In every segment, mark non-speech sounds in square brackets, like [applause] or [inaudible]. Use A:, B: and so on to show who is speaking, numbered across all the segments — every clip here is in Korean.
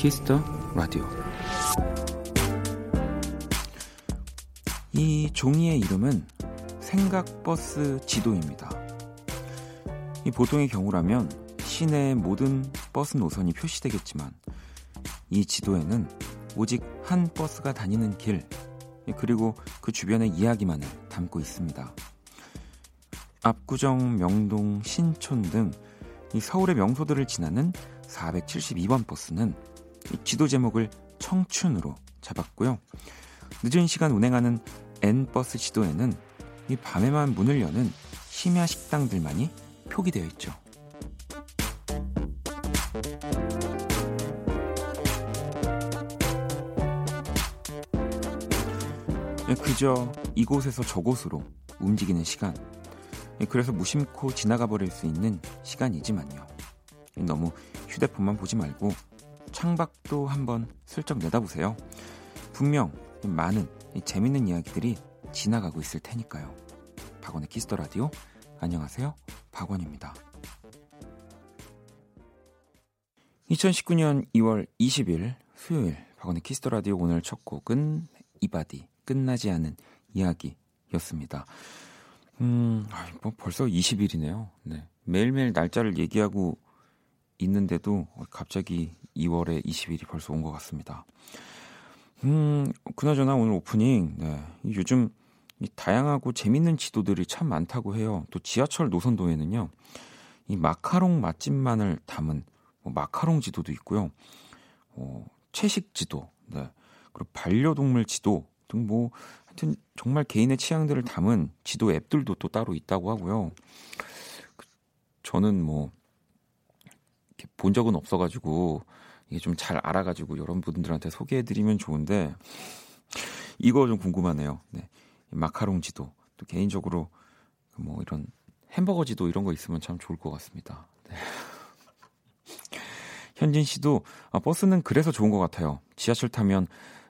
A: Kiss the Radio 이 종이의 이름은 생각버스 지도입니다. 이 보통의 경우라면 시내의 모든 버스 노선이 표시되겠지만 이 지도에는 오직 한 버스가 다니는 길 그리고 그 주변의 이야기만을 담고 있습니다. 압구정, 명동, 신촌 등 이 서울의 명소들을 지나는 472번 버스는 지도 제목을 청춘으로 잡았고요. 늦은 시간 운행하는 N버스 지도에는 이 밤에만 문을 여는 심야 식당들만이 표기되어 있죠. 그저 이곳에서 저곳으로 움직이는 시간. 그래서 무심코 지나가 버릴 수 있는 시간이지만요. 너무 휴대폰만 보지 말고 창밖도 한번 슬쩍 내다보세요. 분명 많은 재밌는 이야기들이 지나가고 있을 테니까요. 박원의 Kiss the Radio. 안녕하세요. 박원입니다. 2019년 2월 20일 수요일 박원의 Kiss the Radio 오늘 첫 곡은 이바디 끝나지 않은 이야기였습니다. 음, 뭐 벌써 20일이네요. 네. 매일매일 날짜를 얘기하고 있는데도 갑자기 2월에 20일이 벌써 온 것 같습니다. 음, 그나저나 오늘 오프닝, 네. 요즘 다양하고 재밌는 지도들이 참 많다고 해요. 또 지하철 노선도에는요, 이 마카롱 맛집만을 담은 뭐 마카롱 지도도 있고요. 어, 채식 지도, 네. 그리고 반려동물 지도 등 뭐, 하여튼 정말 개인의 취향들을 담은 지도 앱들도 또 따로 있다고 하고요. 그, 저는 뭐, 본 적은 없어가지고, 이게 좀 잘 알아가지고 여러분들한테 소개해드리면 좋은데, 이거 좀 궁금하네요. 네. 마카롱 지도. 또 개인적으로, 뭐 이런 햄버거 지도 이런 거 있으면 참 좋을 것 같습니다. 네. [laughs] 현진 씨도 아, 버스는 그래서 좋은 것 같아요. 지하철 타면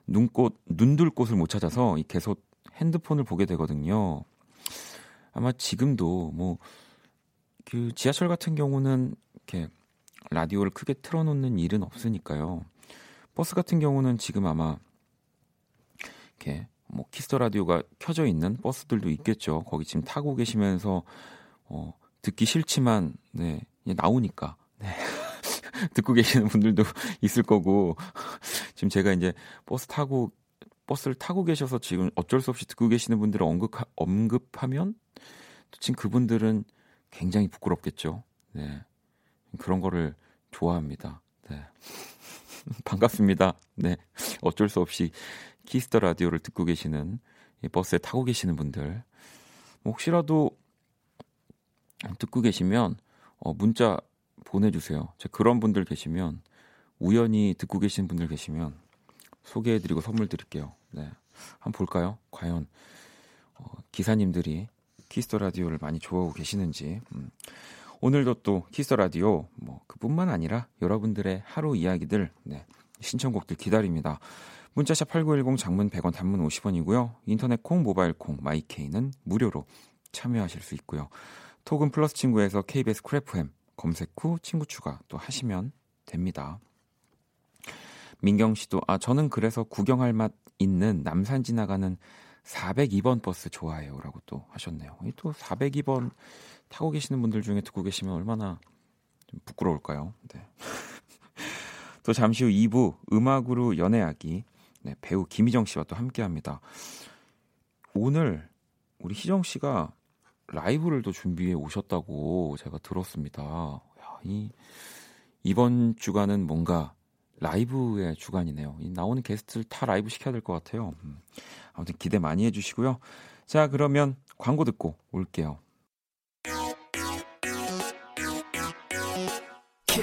A: 눈꽃 눈둘 곳을 못 찾아서 계속 핸드폰을 보게 되거든요. 아마 지금도 뭐 그 지하철 같은 경우는 이렇게 라디오를 크게 틀어놓는 일은 없으니까요. 버스 같은 경우는 지금 아마 이렇게 뭐 Kiss the Radio가 켜져 있는 버스들도 있겠죠. 거기 지금 타고 계시면서 어, 듣기 싫지만 네 나오니까 네. [laughs] 듣고 계시는 분들도 [laughs] 있을 거고 지금 제가 이제 버스 타고 버스를 타고 계셔서 지금 어쩔 수 없이 듣고 계시는 분들을 언급 언급하면 지금 그분들은 굉장히 부끄럽겠죠. 네. 그런 거를 좋아합니다. 네. [laughs] 반갑습니다. 네. 어쩔 수 없이 Kiss the Radio를 듣고 계시는 버스에 타고 계시는 분들 뭐 혹시라도 듣고 계시면 어, 문자 보내주세요. 제 그런 분들 계시면 우연히 듣고 계신 분들 계시면 소개해드리고 선물 드릴게요. 네, 한번 볼까요? 과연 어, 기사님들이 Kiss the Radio를 많이 좋아하고 계시는지. 음. 오늘도 또 Kiss the Radio 뭐 그뿐만 아니라 여러분들의 하루 이야기들 네, 신청곡들 기다립니다. 문자샵 8910 장문 100원 단문 50원이고요. 인터넷 콩, 모바일 콩, my K는 무료로 참여하실 수 있고요. 톡은 플러스 친구에서 KBS Cool FM 검색 후 친구 추가 또 하시면 됩니다. 민경 씨도 아 저는 그래서 구경할 맛 있는 남산 지나가는 402번 버스 좋아해요라고 또 하셨네요. 또 402번 타고 계시는 분들 중에 듣고 계시면 얼마나 좀 부끄러울까요? 네. [laughs] 또 잠시 후 2부 음악으로 연애하기 네, 배우 김희정 씨와 또 함께합니다. 오늘 우리 희정 씨가 라이브를 또 준비해 오셨다고 제가 들었습니다. 야, 이 이번 주간은 뭔가 라이브의 주간이네요. 이 나오는 게스트를 다 라이브 시켜야 될 것 같아요. 음. 아무튼 기대 많이 해주시고요. 자, 그러면 광고 듣고 올게요.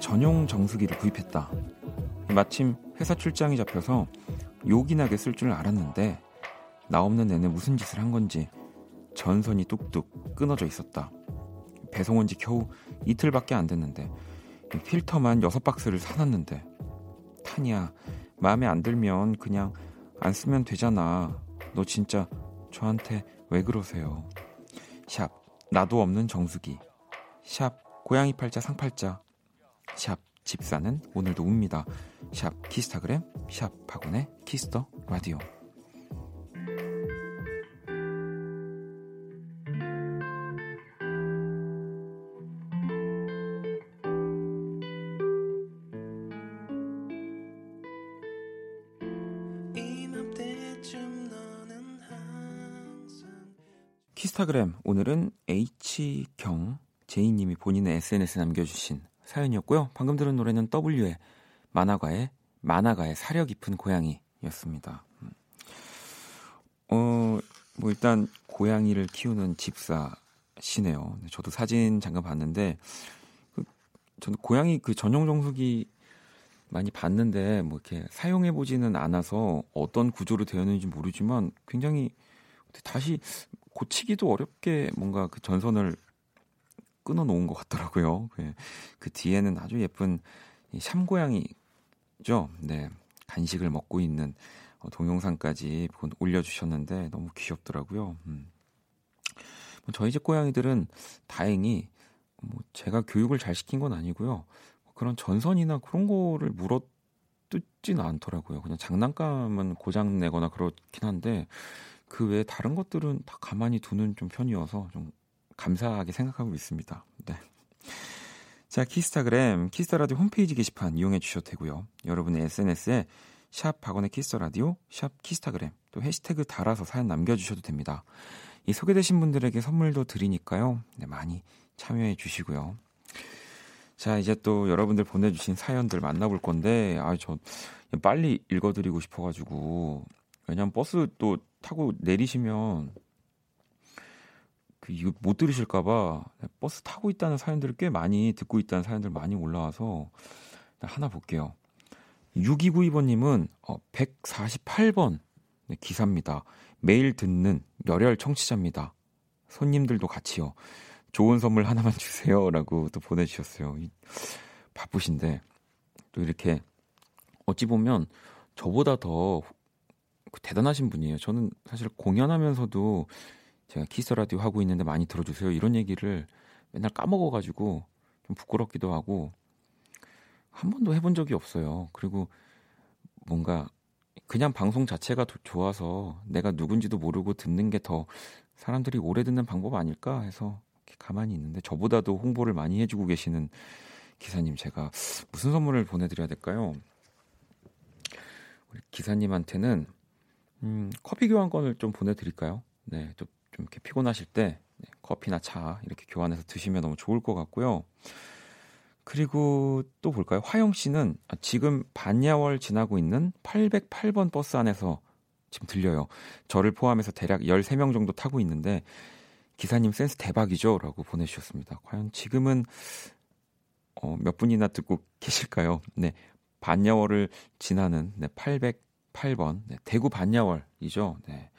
A: 전용 정수기를 구입했다. 마침 회사 출장이 잡혀서 요긴하게 쓸 줄 알았는데 나 없는 내내 무슨 짓을 한 건지 전선이 뚝뚝 끊어져 있었다. 배송 온 지 겨우 이틀밖에 안 됐는데 필터만 여섯 박스를 사놨는데 타니야 마음에 안 들면 그냥 안 쓰면 되잖아. 너 진짜 저한테 왜 그러세요? 샵 나도 없는 정수기 샵 고양이 팔자 상팔자 샵 집사는 오늘도 웁니다. 샵 키스타그램 샵 박원의 Kiss the Radio 키스타그램 오늘은 H경 제이님이 본인의 SNS에 남겨주신 사연이었고요. 방금 들은 노래는 W의 만화가의 만화가의 사려 깊은 고양이였습니다. 음. 어, 뭐 일단 고양이를 키우는 집사시네요. 저도 사진 잠깐 봤는데 그, 저는 고양이 그 전용 정수기 많이 봤는데 뭐 이렇게 사용해 보지는 않아서 어떤 구조로 되어 있는지 모르지만 굉장히 다시 고치기도 어렵게 뭔가 그 전선을 끊어 놓은 것 같더라고요. 그, 그 뒤에는 아주 예쁜 샴고양이죠. 네. 간식을 먹고 있는 어, 동영상까지 올려주셨는데 너무 귀엽더라고요. 음. 뭐 저희 집 고양이들은 다행히 뭐 제가 교육을 잘 시킨 건 아니고요. 그런 전선이나 그런 거를 물어 뜯지는 않더라고요. 그냥 장난감은 고장 내거나 그렇긴 한데 그 외에 다른 것들은 다 가만히 두는 좀 편이어서 좀 감사하게 생각하고 있습니다. 네. 자, 키스타그램, 키스타라디오 홈페이지 게시판 이용해 주셔도 되고요. 여러분의 SNS에 샵 박원의 키스타라디오, 샵 키스타그램, 또 해시태그 달아서 사연 남겨주셔도 됩니다. 이 소개되신 분들에게 선물도 드리니까요. 네, 많이 참여해 주시고요. 자, 이제 또 여러분들 보내주신 사연들 만나볼 건데, 아, 저 빨리 읽어드리고 싶어가지고, 왜냐면 버스 또 타고 내리시면 그 이거 못 들으실까봐 버스 타고 있다는 사연들을 꽤 많이 듣고 있다는 사연들 많이 올라와서 하나 볼게요. 6292번님은 어, 148번 네, 기사입니다. 매일 듣는 열혈 청취자입니다. 손님들도 같이요. 좋은 선물 하나만 주세요 라고 또 보내주셨어요. 바쁘신데 또 이렇게 어찌 보면 저보다 더 대단하신 분이에요. 저는 사실 공연하면서도 제가 키스 라디오 하고 있는데 많이 들어주세요. 이런 얘기를 맨날 까먹어가지고 좀 부끄럽기도 하고 한 번도 해본 적이 없어요. 그리고 뭔가 그냥 방송 자체가 좋아서 내가 누군지도 모르고 듣는 게 더 사람들이 오래 듣는 방법 아닐까 해서 가만히 있는데 저보다도 홍보를 많이 해주고 계시는 기사님 제가 무슨 선물을 보내드려야 될까요? 우리 기사님한테는 음, 커피 교환권을 좀 보내드릴까요? 네, 좀, 좀 이렇게 피곤하실 때 네, 커피나 차 이렇게 교환해서 드시면 너무 좋을 것 같고요. 그리고 또 볼까요? 화영 씨는 지금 반야월 지나고 있는 808번 버스 안에서 지금 들려요. 저를 포함해서 대략 13명 정도 타고 있는데 기사님 센스 대박이죠? 라고 보내주셨습니다. 과연 지금은 어, 몇 분이나 듣고 계실까요? 네. 반야월을 지나는 네, 800 8번 네, 대구 반야월이죠. 네.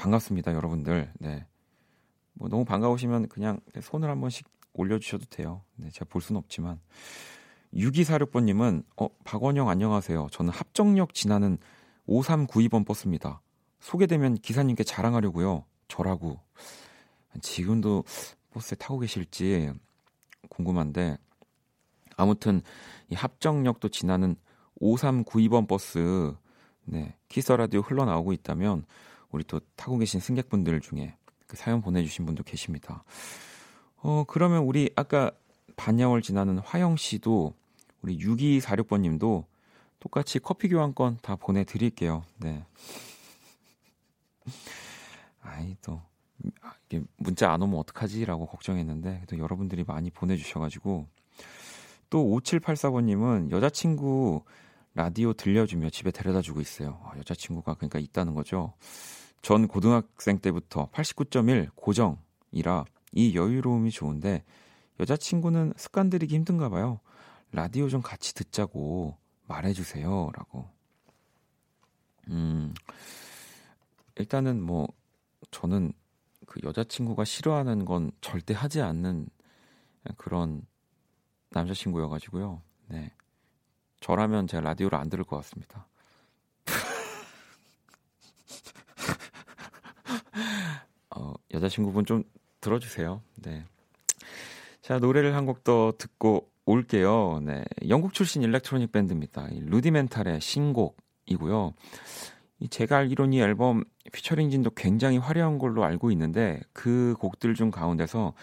A: 반갑습니다, 여러분들. 네. 뭐 너무 반가우시면 그냥 손을 한 번씩 올려주셔도 돼요. 네, 제가 볼 수는 없지만 6246번님은 어 박원영 안녕하세요. 저는 합정역 지나는 5392번 버스입니다. 소개되면 기사님께 자랑하려고요. 저라고 지금도 버스에 타고 계실지 궁금한데 아무튼 이 합정역도 지나는 5392번 버스 네, 키스 라디오 흘러나오고 있다면 우리 또 타고 계신 승객분들 중에 그 사연 보내주신 분도 계십니다. 어, 그러면 우리 아까 반야월 지나는 화영 씨도 우리 6246번 님도 똑같이 커피 교환권 다 보내드릴게요. 네. 아이, 또, 아, 이게 문자 안 오면 어떡하지라고 걱정했는데, 또 여러분들이 많이 보내주셔가지고, 또 5784번님은 여자친구 라디오 들려주며 집에 데려다 주고 있어요. 아, 여자친구가 그러니까 있다는 거죠. 전 고등학생 때부터 89.1 고정이라 이 여유로움이 좋은데 여자친구는 습관 들이기 힘든가 봐요. 라디오 좀 같이 듣자고 말해주세요. 라고. 음, 일단은 뭐, 저는 그 여자친구가 싫어하는 건 절대 하지 않는 그런 남자친구여가지고요. 네. 저라면 제가 라디오를 안 들을 것 같습니다. 어, 여자친구분 좀 들어주세요. 네. 자, 노래를 한 곡 더 듣고 올게요. 네. 영국 출신 일렉트로닉 밴드입니다. Rudimental의 신곡이고요. 제가 알기로는 이 앨범 피처링진도 굉장히 화려한 걸로 알고 있는데 그 곡들 중 가운데서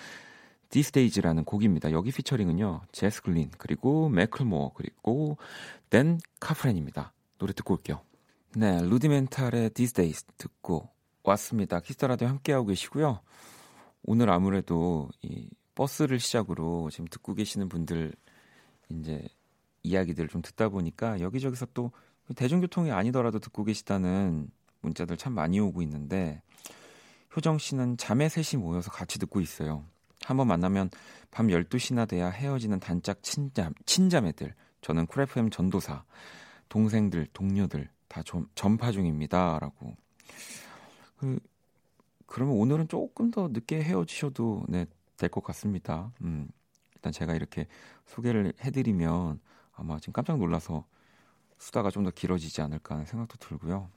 A: These Days라는 곡입니다. 여기 피처링은요. Jess Glynne 그리고 Macklemore 그리고 Dan Caplen입니다. 노래 듣고 올게요. 네, Rudimental의 These Days 듣고 왔습니다. 키스 더 라디오 함께하고 계시고요. 오늘 아무래도 이 버스를 시작으로 지금 듣고 계시는 분들 이제 이야기들을 좀 듣다 보니까 여기저기서 또 대중교통이 아니더라도 듣고 계시다는 문자들 참 많이 오고 있는데 효정 씨는 자매 셋이 모여서 같이 듣고 있어요. 한번 만나면 밤 12시나 돼야 헤어지는 단짝 친자, 친자매들. 저는 쿨FM 전도사. 동생들, 동료들 다 좀, 전파 중입니다. 라고. 그, 그러면 오늘은 조금 더 늦게 헤어지셔도 네, 될 것 같습니다. 음, 일단 제가 이렇게 소개를 해드리면 아마 지금 깜짝 놀라서 수다가 좀 더 길어지지 않을까 하는 생각도 들고요.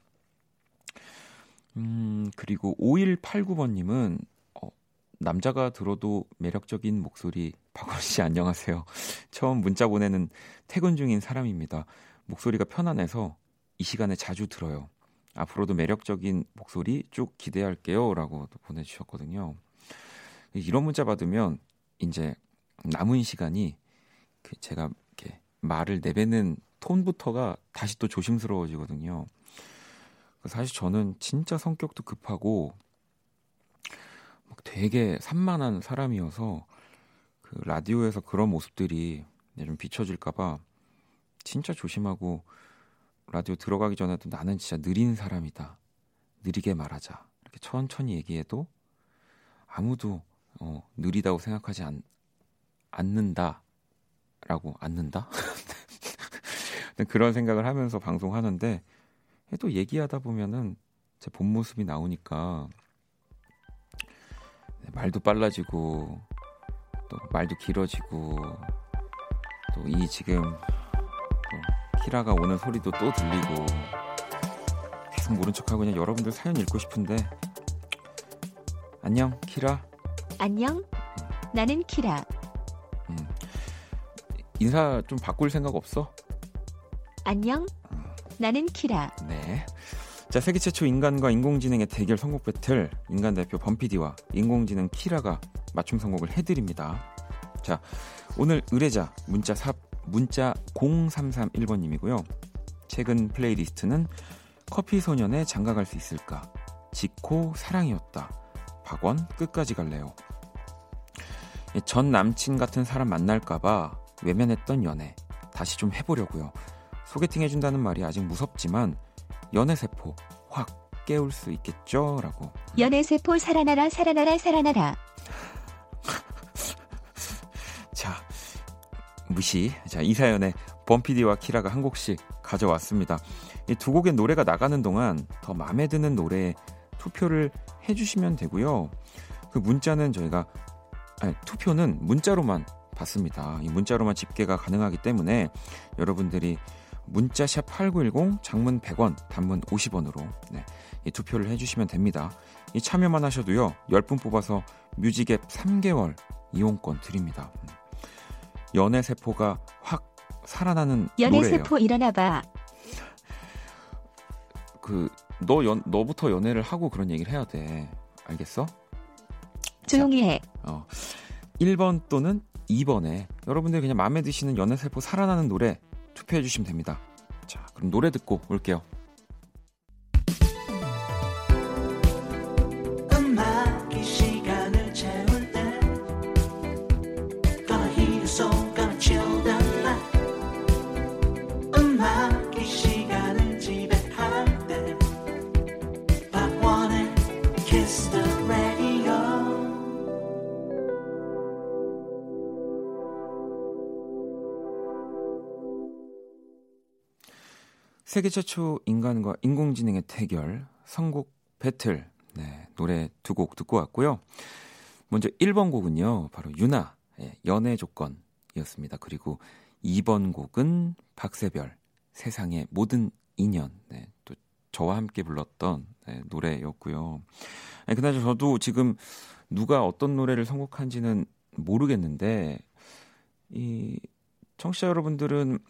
A: 음, 그리고 5189번님은 어, 남자가 들어도 매력적인 목소리 박원 씨 안녕하세요. [laughs] 처음 문자 보내는 퇴근 중인 사람입니다. 목소리가 편안해서 이 시간에 자주 들어요. 앞으로도 매력적인 목소리 쭉 기대할게요. 라고 보내주셨거든요. 이런 문자 받으면 이제 남은 시간이 그 제가 이렇게 말을 내뱉는 톤부터가 다시 또 조심스러워지거든요. 사실 저는 진짜 성격도 급하고 막 되게 산만한 사람이어서 그 라디오에서 그런 모습들이 좀 비춰질까봐 진짜 조심하고 라디오 들어가기 전에도 나는 진짜 느린 사람이다. 느리게 말하자. 이렇게 천천히 얘기해도 아무도 어, 느리다고 생각하지 않, 않는다 라고 않는다? [laughs] 그런 생각을 하면서 방송하는데 또 얘기하다 보면은 제 본 모습이 나오니까 네, 말도 빨라지고 또 말도 길어지고 또 이 지금 또 키라가 오는 소리도 또 들리고 계속 모른 척하고 그냥 여러분들 사연 읽고 싶은데 안녕 키라
B: 안녕 나는 키라 음.
A: 인사 좀 바꿀 생각 없어?
B: 안녕 나는 키라.
A: 네. 자, 세계 최초 인간과 인공지능의 대결 선곡 배틀 인간 대표 범피디와 인공지능 키라가 맞춤 선곡을 해드립니다. 자, 오늘 의뢰자 문자 삽 문자 0331번님이고요. 최근 플레이리스트는 커피 소년의 장가갈 수 있을까? 지코 사랑이었다. 박원 끝까지 갈래요. 전 남친 같은 사람 만날까봐 외면했던 연애 다시 좀 해보려고요. 소개팅 해준다는 말이 아직 무섭지만 연애 세포 확 깨울 수 있겠죠? 라고.
B: 연애 세포 살아나라, 살아나라, 살아나라.
A: 무시. 자, 이 사연에 범피디와 키라가 한 곡씩 가져왔습니다. 이 두 곡의 노래가 나가는 동안 더 마음에 드는 노래에 투표를 해주시면 되고요. 그 문자는 저희가, 아니, 투표는 문자로만 받습니다. 이 문자로만 집계가 가능하기 때문에 여러분들이 문자샵 8910 장문 100원 단문 50원으로 네, 이 투표를 해주시면 됩니다. 이 참여만 하셔도요 10분 뽑아서 뮤직앱 3개월 이용권 드립니다. 연애 세포가 확 살아나는
B: 연애
A: 노래예요.
B: 세포 일어나봐.
A: 그 너 연, 너부터 연애를 하고 그런 얘기를 해야 돼. 알겠어?
B: 조용히 해.
A: 어. 1번 또는 2번에 여러분들 그냥 마음에 드시는 연애 세포 살아나는 노래 투표해 주시면 됩니다. 자, 그럼 노래 듣고 올게요. 세계 최초 인간과 인공지능의 대결, 선곡 배틀. 네, 노래 두 곡 듣고 왔고요. 먼저 1번 곡은요, 바로 유나, 의 연애 조건이었습니다. 그리고 2번 곡은 박세별, 세상의 모든 인연. 네, 또 저와 함께 불렀던 네, 노래였고요. 아니, 그나저 저도 지금 누가 어떤 노래를 선곡한지는 모르겠는데, 이 청취자 여러분들은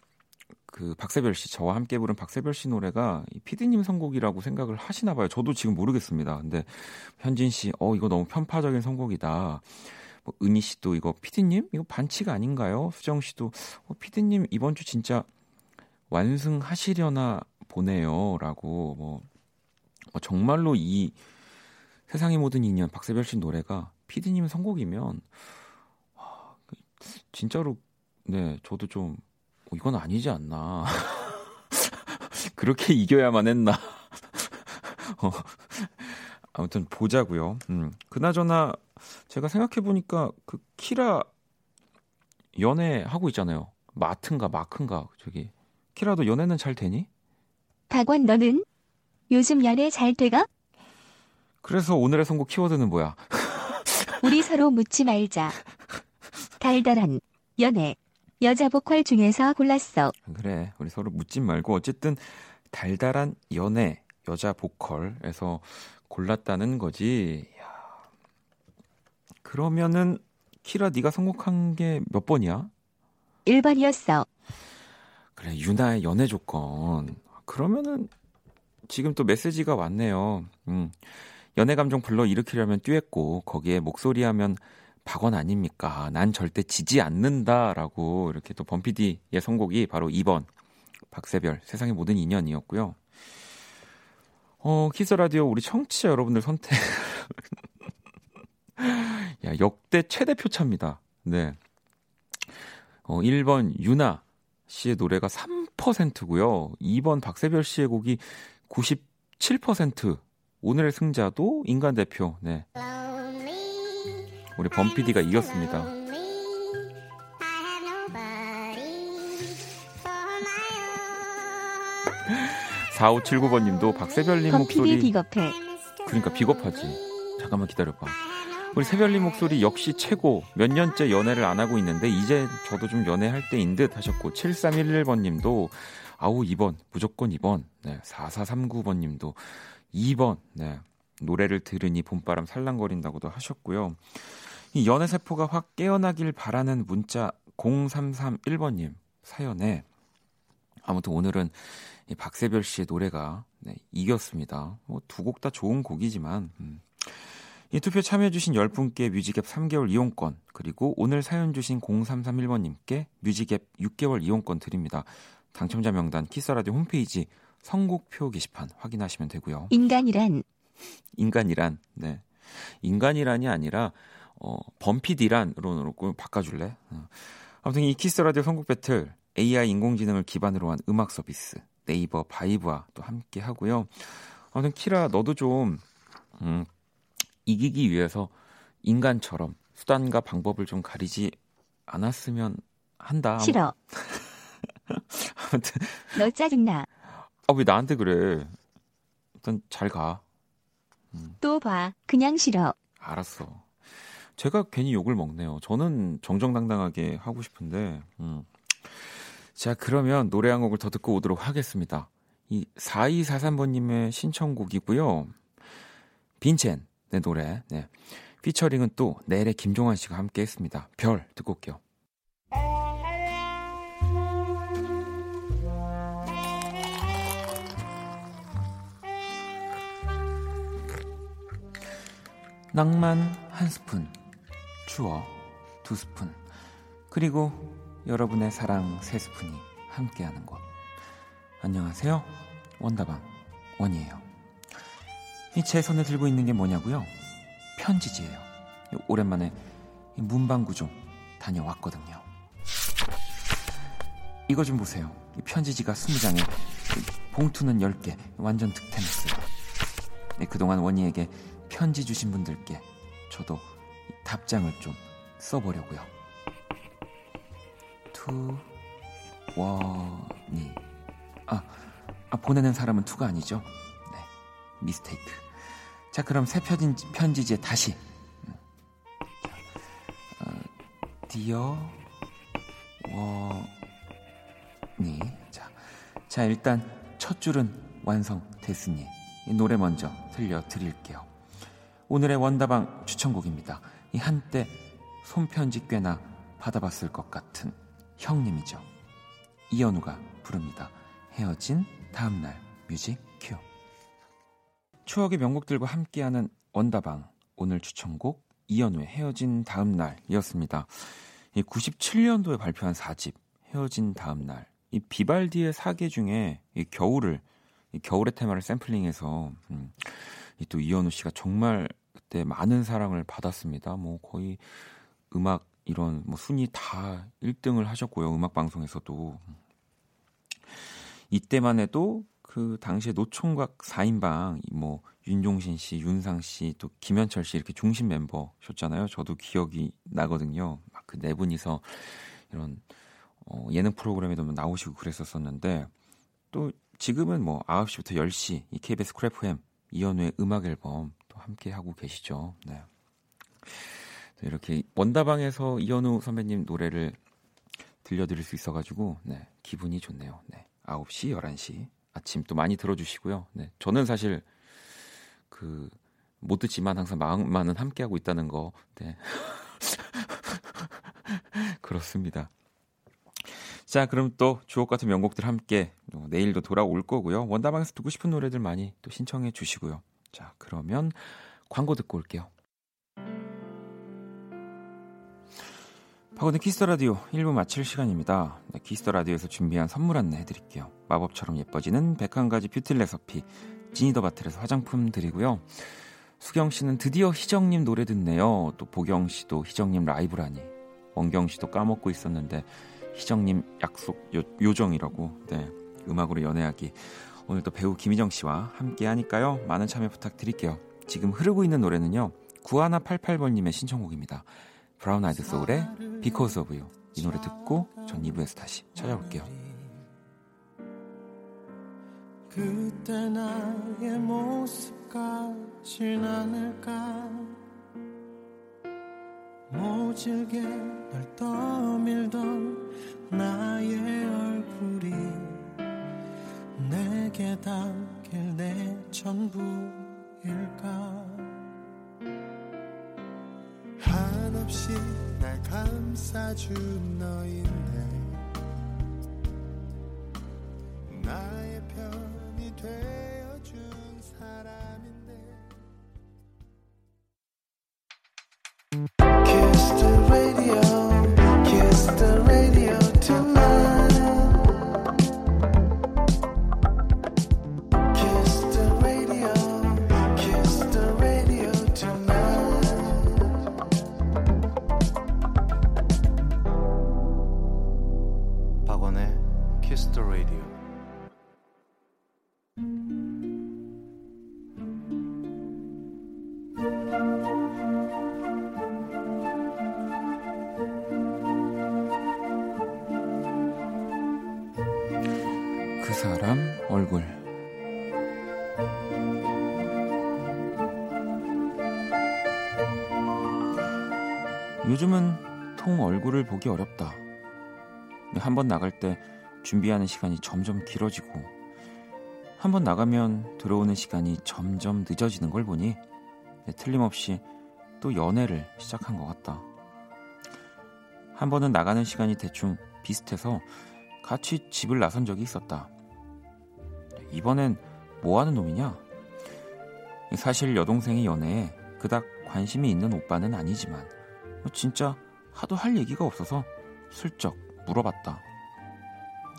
A: 그 박세별 씨 저와 함께 부른 박세별 씨 노래가 이 피디님 선곡이라고 생각을 하시나 봐요. 저도 지금 모르겠습니다. 근데 현진 씨, 어 이거 너무 편파적인 선곡이다. 뭐 은희 씨도 이거 피디님 이거 반칙 아닌가요? 수정 씨도 어, 피디님 이번 주 진짜 완승하시려나 보네요라고 뭐, 뭐 정말로 이 세상의 모든 인연 박세별 씨 노래가 피디님 선곡이면 와, 그 진짜로 네 저도 좀 어, 이건 아니지 않나. [laughs] 그렇게 이겨야만 했나. [laughs] 어, 아무튼 보자고요. 음. 그나저나 제가 생각해 보니까 그 키라 연애 하고 있잖아요. 마트인가 마크인가 저기 키라도 연애는 잘 되니?
B: 박원 너는 요즘 연애 잘 돼가?
A: 그래서 오늘의 선곡 키워드는 뭐야?
B: 우리 서로 묻지 말자. 달달한 연애. 여자 보컬 중에서 골랐어.
A: 그래, 우리 서로 묻지 말고 어쨌든 달달한 연애 여자 보컬에서 골랐다는 거지. 야. 그러면은 키라 네가 선곡한 게 몇 번이야?
B: 1번이었어.
A: 그래, 유나의 연애 조건. 그러면은 지금 또 메시지가 왔네요. 음. 연애 감정 불러 일으키려면 듀엣고 거기에 목소리 하면 박원 아닙니까? 난 절대 지지 않는다라고 이렇게 또 범피디의 선곡이 바로 2번 박세별 세상의 모든 인연이었고요. 어, 키스 라디오 우리 청취자 여러분들 선택 [laughs] 야, 역대 최대 표차입니다. 네. 어, 1번 유나 씨의 노래가 3%고요. 2번 박세별 씨의 곡이 97%. 오늘의 승자도 인간 대표. 네. 우리 범피디가 이겼습니다. 4579번 님도 박세별님 목소리
B: 비겁해.
A: 그러니까 비겁하지. 잠깐만 기다려봐. 우리 세별님 목소리 역시 최고. 몇 년째 연애를 안 하고 있는데 이제 저도 좀 연애할 때인 듯 하셨고 7311번 님도 아우 2번 무조건 2번. 네 4439번 님도 2번. 네 노래를 들으니 봄바람 살랑거린다고도 하셨고요. 이 연애 세포가 확 깨어나길 바라는 문자 0331번님 사연에 아무튼 오늘은 이 박세별 씨의 노래가 네, 이겼습니다. 뭐 두 곡 다 좋은 곡이지만 음. 이 투표 참여해주신 10분께 뮤직앱 3개월 이용권 그리고 오늘 사연 주신 0331번님께 뮤직앱 6개월 이용권 드립니다. 당첨자 명단 키스라디오 홈페이지 선곡표 게시판 확인하시면 되고요.
B: 인간이란
A: 인간이란 네 인간이란이 아니라 어, 범피디란으로 바꿔줄래? 어. 아무튼 이 키스 라디오 선곡 배틀 AI 인공지능을 기반으로 한 음악 서비스 네이버 바이브와 또 함께 하고요. 아무튼 키라 너도 좀 음, 이기기 위해서 인간처럼 수단과 방법을 좀 가리지 않았으면 한다.
B: 싫어. [laughs]
A: 아무튼
B: 너 짜증나.
A: 아 왜 나한테 그래? 일단 잘 가.
B: 음. 또 봐. 그냥 싫어.
A: 알았어. 제가 괜히 욕을 먹네요. 저는 정정당당하게 하고 싶은데. 음. 자, 그러면 노래 한 곡을 더 듣고 오도록 하겠습니다. 이 4243번님의 신청곡이고요. 빈첸의 노래. 네. 피처링은 또 내일의 김종환 씨가 함께 했습니다. 별 듣고 올게요. 낭만 한 스푼, 추억 두 스푼, 그리고 여러분의 사랑 세 스푼이 함께하는 곳. 안녕하세요. 원다방 원이에요. 이 제 손에 들고 있는 게 뭐냐고요? 편지지예요. 오랜만에 문방구 좀 다녀왔거든요. 이거 좀 보세요. 이 편지지가 20장에 봉투는 10개 완전 득템했어요. 네, 그동안 원희에게 편지 주신 분들께 저도 답장을 좀 써보려고요. To 원이 아 아, 보내는 사람은 to가 아니죠. 네, mistake. 자, 그럼 새 편지, 편지지에 다시. 음. 어, dear 원이. 자, 자 일단 첫 줄은 완성됐으니 이 노래 먼저 들려드릴게요. 오늘의 원다방 추천곡입니다. 이 한때 손편지 꽤나 받아봤을 것 같은 형님이죠. 이현우가 부릅니다. 헤어진 다음날 뮤직 큐. 추억의 명곡들과 함께하는 원다방 오늘 추천곡 이현우의 헤어진 다음날이었습니다. 97년도에 발표한 4집 헤어진 다음날 이 비발디의 사계 중에 이 겨울을 이 겨울의 테마를 샘플링해서 음, 또 이현우 씨가 정말 그 때 많은 사랑을 받았습니다. 뭐 거의 음악 이런 뭐 순위 다 1등을 하셨고요. 음악 방송에서도 이때만 해도 그 당시에 노총각 4인방 뭐 윤종신 씨, 윤상 씨, 또 김현철 씨 이렇게 중심 멤버셨잖아요. 저도 기억이 나거든요. 막 그 네 분이서 이런 어, 예능 프로그램에도 나오시고 그랬었었는데 또 지금은 뭐 9시부터 10시 이 KBS Cool FM 이현우의 음악 앨범 또 함께 하고 계시죠. 네. 이렇게 원다방에서 이현우 선배님 노래를 들려드릴 수 있어가지고 네, 기분이 좋네요. 네, 9시, 11시 아침 또 많이 들어주시고요. 네, 저는 사실 그 못 듣지만 항상 마음만은 함께하고 있다는 거. 네. [laughs] 그렇습니다. 자, 그럼 또 주옥 같은 명곡들 함께 내일도 돌아올 거고요. 원다방에서 듣고 싶은 노래들 많이 또 신청해 주시고요. 자, 그러면 광고 듣고 올게요. 박원의 키스 더 라디오 1부 마칠 시간입니다. 네, 키스 더 라디오에서 준비한 선물 안내 해드릴게요. 마법처럼 예뻐지는 101가지 beauty recipe 지니더바틀에서 화장품 드리고요. 수경 씨는 드디어 희정님 노래 듣네요. 또 보경 씨도 희정님 라이브라니. 원경 씨도 까먹고 있었는데 희정님 약속 요, 요정이라고. 네, 음악으로 연애하기. 오늘 또 배우 김희정 씨와 함께 하니까요. 많은 참여 부탁드릴게요. 지금 흐르고 있는 노래는요. 9188번님의 신청곡입니다. 브라운 아이드 소울의 Because of You 이 노래 듣고 전 2부에서 다시 찾아올게요. 그때 나의 모습까지 않을까 모질게 널 떠밀던 나의 얼굴이 내게 담길 내 전부일까? 한없이 날 감싸준 너인데 나의 편이 되 사람 얼굴 요즘은 통 얼굴을 보기 어렵다. 한 번 나갈 때 준비하는 시간이 점점 길어지고 한 번 나가면 들어오는 시간이 점점 늦어지는 걸 보니 네, 틀림없이 또 연애를 시작한 것 같다. 한 번은 나가는 시간이 대충 비슷해서 같이 집을 나선 적이 있었다. 이번엔 뭐 하는 놈이냐? 사실 여동생의 연애에 그닥 관심이 있는 오빠는 아니지만 뭐 진짜 하도 할 얘기가 없어서 슬쩍 물어봤다.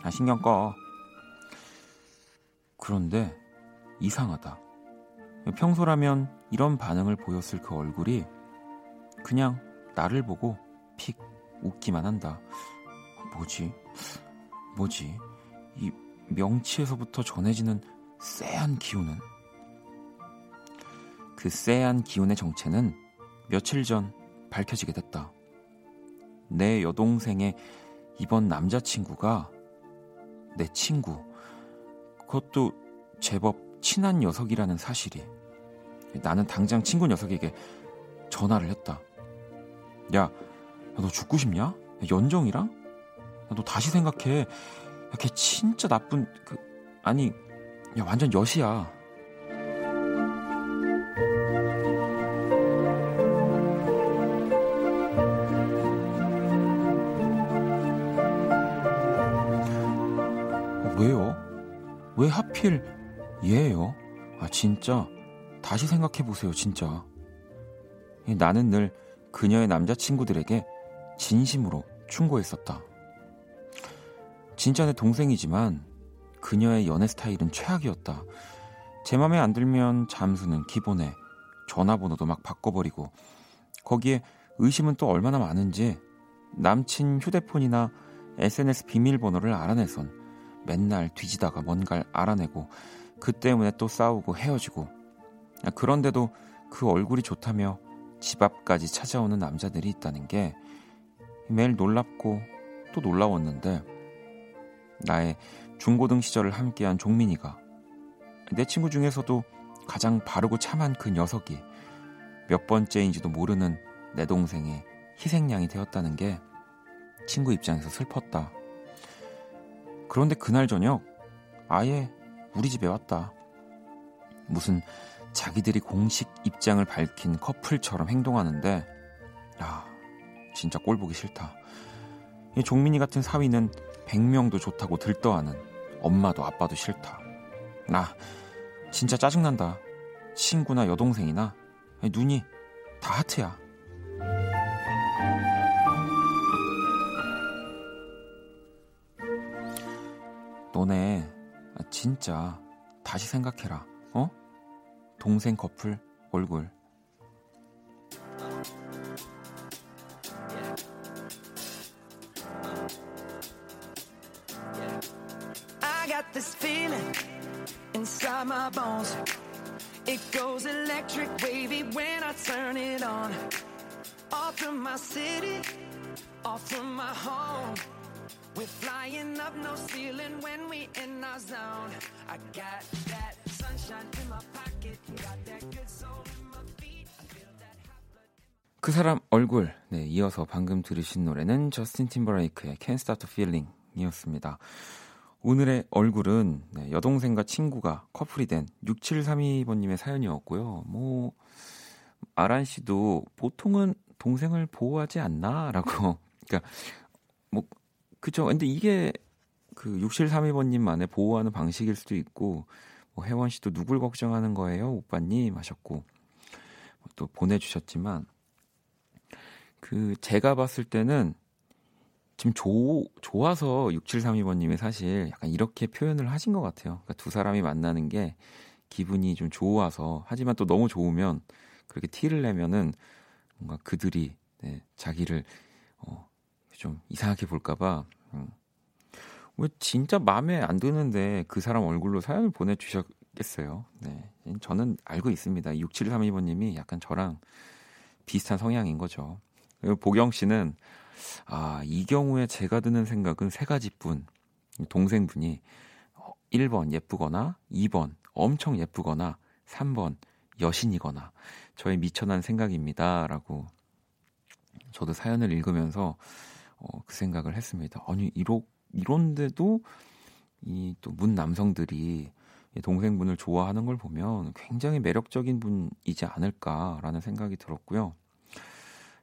A: 아, 신경 꺼. 그런데 이상하다. 평소라면 이런 반응을 보였을 그 얼굴이 그냥 나를 보고 픽 웃기만 한다. 뭐지? 뭐지? 이 명치에서부터 전해지는 쎄한 기운은? 그 쎄한 기운의 정체는 며칠 전 밝혀지게 됐다. 내 여동생의 이번 남자친구가 내 친구. 그것도 제법 친한 녀석이라는 사실이 나는 당장 친구 녀석에게 전화를 했다. 야, 야너 죽고 싶냐? 야, 연정이랑? 야, 너 다시 생각해. 야, 걔 진짜 나쁜 그 아니 야 완전 여시야. 왜요? 왜 하필 얘예요? 아 진짜 다시 생각해 보세요, 진짜. 나는 늘 그녀의 남자친구들에게 진심으로 충고했었다. 진짜 내 동생이지만 그녀의 연애 스타일은 최악이었다. 제 맘에 안 들면 잠수는 기본에 전화번호도 막 바꿔버리고 거기에 의심은 또 얼마나 많은지 남친 휴대폰이나 SNS 비밀번호를 알아내선 맨날 뒤지다가 뭔가를 알아내고 그 때문에 또 싸우고 헤어지고 그런데도 그 얼굴이 좋다며 집 앞까지 찾아오는 남자들이 있다는 게 매일 놀랍고 또 놀라웠는데 나의 중고등 시절을 함께한 종민이가 내 친구 중에서도 가장 바르고 참한 그 녀석이 몇 번째인지도 모르는 내 동생의 희생양이 되었다는 게 친구 입장에서 슬펐다. 그런데 그날 저녁 아예 우리 집에 왔다. 무슨 자기들이 공식 입장을 밝힌 커플처럼 행동하는데 야 진짜 꼴 보기 싫다. 이 종민이 같은 사위는 100명도 좋다고 들떠하는 엄마도 아빠도 싫다. 나 진짜 짜증난다. 친구나 여동생이나 눈이 다 하트야. 너네 진짜 다시 생각해라. 어? 동생 커플 얼굴.
C: Got this feeling inside my bones. It goes electric wavy when I turn it on. Off from my city, off from my home. We're flying up no ceiling when we in our zone. I got that sunshine in my pocket, got that good soul in my feet.
A: 그 사람 얼굴. 네, 이어서 방금 들으신 노래는 저스틴 팀버레이크의 Can't Stop the Feeling이었습니다. 오늘의 얼굴은 네, 여동생과 친구가 커플이 된 6732번님의 사연이었고요. 뭐 아란 씨도 보통은 동생을 보호하지 않나 라고. [laughs] 그러니까 뭐 그죠. 근데 이게 그 6732번님만의 보호하는 방식일 수도 있고 뭐 혜원 씨도 누굴 걱정하는 거예요, 오빠님 하셨고 또 보내주셨지만 그 제가 봤을 때는 지금 조, 좋아서 6732번님이 사실 약간 이렇게 표현을 하신 것 같아요. 그러니까 두 사람이 만나는 게 기분이 좀 좋아서 하지만 또 너무 좋으면 그렇게 티를 내면은 뭔가 그들이 네, 자기를 어, 좀 이상하게 볼까봐 음. 왜 진짜 마음에 안 드는데 그 사람 얼굴로 사연을 보내주셨겠어요. 네, 저는 알고 있습니다. 6732번님이 약간 저랑 비슷한 성향인 거죠. 그리고 보경 씨는 아, 이 경우에 제가 드는 생각은 세 가지뿐. 동생분이 1번 예쁘거나 2번 엄청 예쁘거나 3번 여신이거나 저의 미천한 생각입니다. 라고 저도 사연을 읽으면서 어, 그 생각을 했습니다. 아니, 이러, 이런데도 이 또 문 남성들이 이 동생분을 좋아하는 걸 보면 굉장히 매력적인 분이지 않을까라는 생각이 들었고요.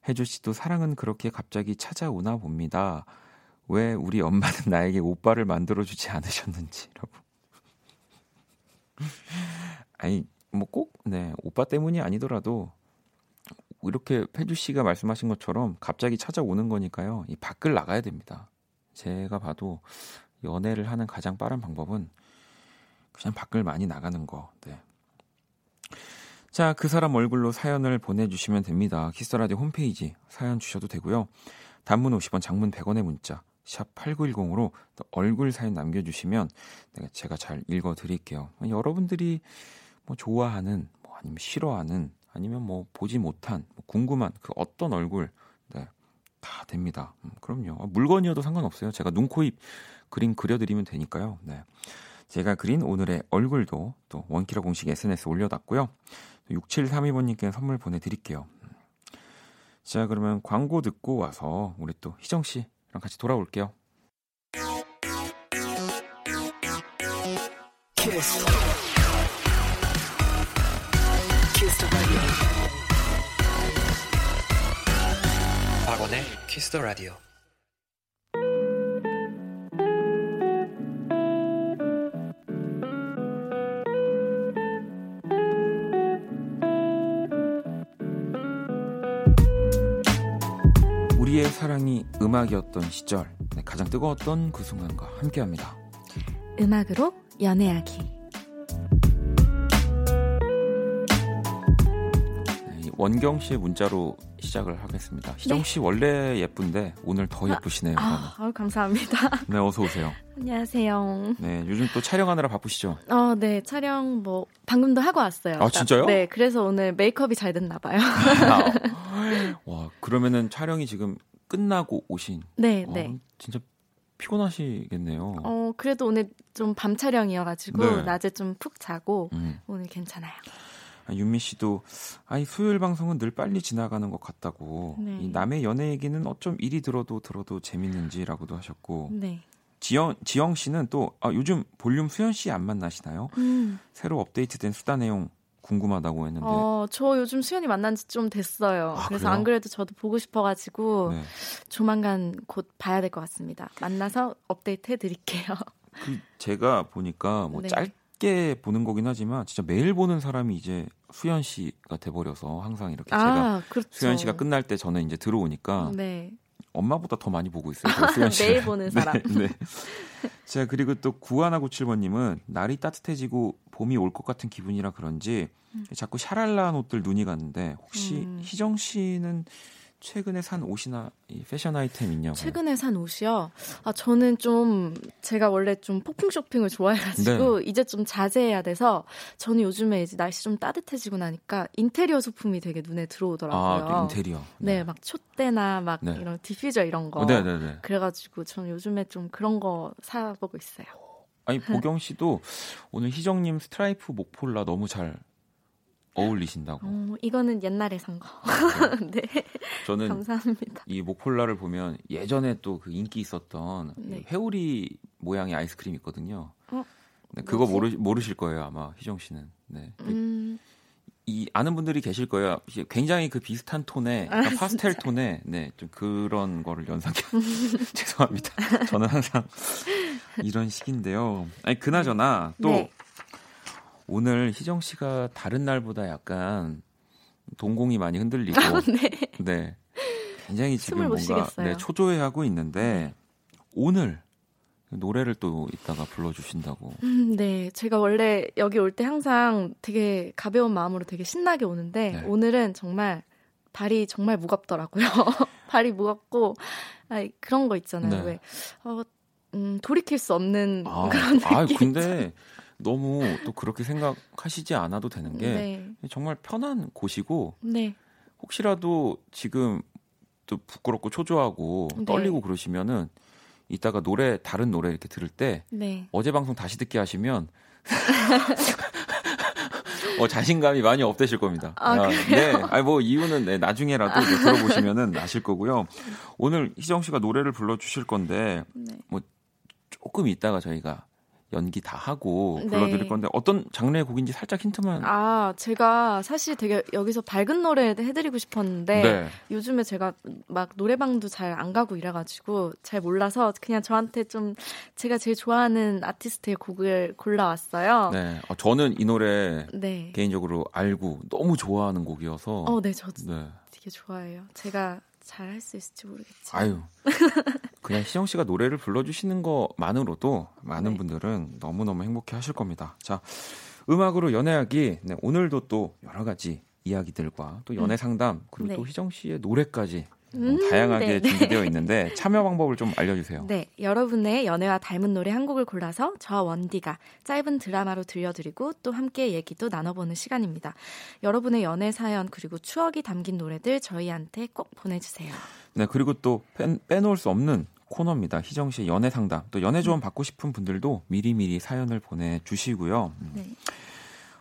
A: 혜주 씨도 사랑은 그렇게 갑자기 찾아오나 봅니다. 왜 우리 엄마는 [laughs] 나에게 오빠를 만들어주지 않으셨는지라고. [laughs] 아니, 뭐 꼭, 네, 오빠 때문이 아니더라도 이렇게 혜주 씨가 말씀하신 것처럼 갑자기 찾아오는 거니까요. 이 밖을 나가야 됩니다. 제가 봐도 연애를 하는 가장 빠른 방법은 그냥 밖을 많이 나가는 거. 네. 자, 그 사람 얼굴로 사연을 보내주시면 됩니다. 키스라디오 홈페이지 사연 주셔도 되고요. 단문 50원, 장문 100원의 문자 샵 8910으로 얼굴 사연 남겨주시면 제가 잘 읽어드릴게요. 여러분들이 뭐 좋아하는, 뭐 아니면 싫어하는, 아니면 뭐 보지 못한, 뭐 궁금한 그 어떤 얼굴 네, 다 됩니다. 음, 그럼요. 물건이어도 상관없어요. 제가 눈, 코, 입 그림 그려드리면 되니까요. 네. 제가 그린 오늘의 얼굴도 또 원키라 공식 SNS 올려놨고요. 6732번님께 선물 보내드릴게요. 자, 그러면 광고 듣고 와서 우리 또 희정 씨랑 같이 돌아올게요.
D: 키스. 키스. 박원의 키스 더 라디오.
A: 사랑이 음악이었던 시절, 네, 가장 뜨거웠던 그 순간과 함께합니다.
E: 음악으로 연애하기.
A: 네, 이 원경 씨의 문자로 시작을 하겠습니다. 희정
E: 네.
A: 씨 원래 예쁜데 오늘 더 예쁘시네요.
E: 아, 아유, 감사합니다. [laughs]
A: 네, 어서 오세요.
E: 안녕하세요.
A: 네, 요즘 또 촬영하느라 바쁘시죠?
E: 어, 네, 촬영 뭐 방금도 하고 왔어요.
A: 아, 진짜요?
E: 네, 그래서 오늘 메이크업이 잘 됐나 봐요. [laughs] [laughs]
A: 와, 그러면은 촬영이 지금 끝나고 오신.
E: 네,
A: 어,
E: 네.
A: 진짜 피곤하시겠네요.
E: 어, 그래도 오늘 좀 밤 촬영이어가지고
A: 네.
E: 낮에 좀 푹 자고
A: 음.
E: 오늘 괜찮아요.
A: 아, 윤미 씨도 아이 수요일 방송은 늘 빨리 지나가는 것 같다고.
E: 네.
A: 이 남의 연애 얘기는 어쩜 이리 들어도 들어도 재밌는지라고도 하셨고.
E: 네.
A: 지영 지영 씨는 또 아, 요즘 볼륨 수현 씨 안 만나시나요?
E: 음.
A: 새로 업데이트된 수다 내용 궁금하다고 했는데.
E: 어, 저 요즘 수연이 만난 지 좀 됐어요.
A: 아,
E: 그래서
A: 그래요?
E: 안 그래도 저도 보고 싶어가지고
A: 네.
E: 조만간 곧 봐야 될 것 같습니다. 만나서 업데이트 해드릴게요. [laughs]
A: 그 제가 보니까 뭐
E: 네.
A: 짧게 보는 거긴 하지만 진짜 매일 보는 사람이 이제 수현 씨가 돼버려서 항상 이렇게 제가
E: 아, 그렇죠.
A: 수현 씨가 끝날 때 저는 이제 들어오니까
E: 네.
A: 엄마보다 더 많이 보고 있어요. [laughs]
E: 매일 보는 사람.
A: 네, 네. 자 그리고 또 9197번님은 날이 따뜻해지고 봄이 올 것 같은 기분이라 그런지 자꾸 샤랄라한 옷들 눈이 갔는데 혹시
E: 음.
A: 희정 씨는 최근에 산 옷이나 이 패션 아이템 있냐고?
E: 최근에 산 옷이요. 아 저는 좀 제가 원래 좀 폭풍 쇼핑을 좋아해가지고 이제 좀 자제해야 돼서 저는 요즘에 이제 날씨 좀 따뜻해지고 나니까 인테리어 소품이 되게 눈에 들어오더라고요.
A: 아, 그 인테리어.
E: 네, 막 촛대나 막
A: 네.
E: 이런 디퓨저 이런 거.
A: 어, 네네네.
E: 그래가지고 저는 요즘에 좀 그런 거 사보고 있어요.
A: 아니 보경 씨도 오늘 희정님 스트라이프 목폴라 너무 잘 어울리신다고.
E: 어, 이거는 옛날에 산 거. [laughs] 네,
A: 저는
E: 감사합니다.
A: 이 목폴라를 보면 예전에 또 그 인기 있었던
E: 네.
A: 회오리 모양의 아이스크림 있거든요.
E: 어?
A: 네, 그거? 모르, 모르실 거예요 아마 희정 씨는. 네.
E: 음,
A: 이 아는 분들이 계실 거예요. 굉장히 그 비슷한 톤의
E: 아,
A: 파스텔 톤의 네, 좀 그런 거를 연상해. [laughs] [laughs] 죄송합니다. 저는 항상 이런 식인데요. 아니 그나저나 또
E: 네.
A: 오늘 희정 씨가 다른 날보다 약간 동공이 많이 흔들리고 [laughs]
E: 네.
A: 네. 굉장히 지금 뭔가
E: 쉬겠어요.
A: 네, 초조해하고 있는데 오늘 노래를 또 이따가 불러주신다고.
E: 음, 네. 제가 원래 여기 올 때 항상 되게 가벼운 마음으로 되게 신나게 오는데
A: 네.
E: 오늘은 정말 발이 정말 무겁더라고요. [laughs] 발이 무겁고 아, 그런 거 있잖아요.
A: 네.
E: 왜 어, 음, 돌이킬 수 없는
A: 아,
E: 그런 느낌.
A: 아 근데 너무 또 그렇게 생각하시지 않아도 되는 게
E: 네.
A: 정말 편한 곳이고
E: 네.
A: 혹시라도 지금 또 부끄럽고 초조하고
E: 네.
A: 떨리고 그러시면은 이따가 노래 다른 노래 이렇게 들을 때
E: 네.
A: 어제 방송 다시 듣게 하시면 [laughs] 어, 자신감이 많이 업되실 겁니다.
E: 아,
A: 네. 아니 뭐 이유는 네, 나중에라도 이제 들어보시면은 아실 거고요. 오늘 희정 씨가 노래를 불러 주실 건데
E: 네.
A: 조금 이따가 저희가 연기 다 하고
E: 네.
A: 불러드릴 건데 어떤 장르의 곡인지 살짝 힌트만.
E: 아, 제가 사실 되게 여기서 밝은 노래 해드리고 싶었는데
A: 네.
E: 요즘에 제가 막 노래방도 잘 안 가고 이래가지고 잘 몰라서 그냥 저한테 좀 제가 제일 좋아하는 아티스트의 곡을 골라왔어요.
A: 네. 어, 저는 이 노래
E: 네.
A: 개인적으로 알고 너무 좋아하는 곡이어서.
E: 어, 네, 저도
A: 네.
E: 되게 좋아해요. 제가 잘 할 수 있을지 모르겠지만.
A: 아유. [laughs] 그냥 희정 씨가 노래를 불러주시는 것만으로도 많은
E: 네.
A: 분들은 너무너무 행복해 하실 겁니다. 자, 음악으로 연애하기. 네, 오늘도 또 여러 가지 이야기들과 또 연애 상담, 그리고
E: 네.
A: 또 희정 씨의 노래까지
E: 음,
A: 다양하게
E: 네, 네.
A: 준비되어 있는데 참여 방법을 좀 알려주세요.
E: 네, 여러분의 연애와 닮은 노래 한 곡을 골라서 저와 원디가 짧은 드라마로 들려드리고 또 함께 얘기도 나눠보는 시간입니다. 여러분의 연애 사연 그리고 추억이 담긴 노래들 저희한테 꼭 보내주세요.
A: 네, 그리고 또 뺀, 빼놓을 수 없는 코너입니다. 희정 씨 연애 상담 또 연애 조언 받고 싶은 분들도 미리미리 사연을 보내주시고요. 음.
E: 네.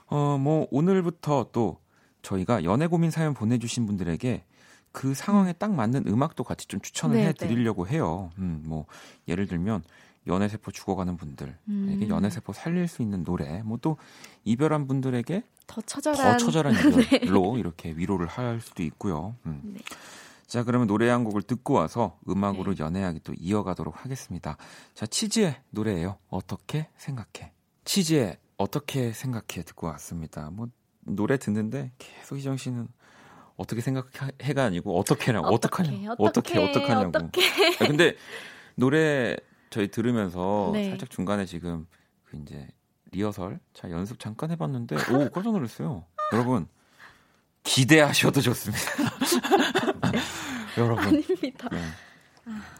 A: 어, 뭐 오늘부터 또 저희가 연애 고민 사연 보내주신 분들에게 그 상황에 딱 맞는 음악도 같이 좀 추천을
E: 네,
A: 해 드리려고 해요. 음, 뭐 예를 들면 연애 세포 죽어가는 분들에게
E: 음.
A: 연애 세포 살릴 수 있는 노래, 뭐 또 이별한 분들에게
E: 더 처절한
A: 더 처절한 이별로 [laughs] 이렇게 위로를 할 수도 있고요. 음.
E: 네.
A: 자, 그러면 노래 한 곡을 듣고 와서 음악으로 연애하기 또 이어가도록 하겠습니다. 자, 치즈의 노래예요. 어떻게 생각해? 치즈의 어떻게 생각해 듣고 왔습니다. 뭐 노래 듣는데 계속 희정 씨는 어떻게 생각해가 아니고 어떻게라고 어떡하냐 어떻게 어떡하냐고. 아, 근데 노래 저희 들으면서
E: 네.
A: 살짝 중간에 지금 그 이제 리허설 자 연습 잠깐 해봤는데 오 깜짝 놀랐어요. 여러분 기대하셔도 좋습니다. [laughs] 여러분
E: 아닙니다.
A: 네.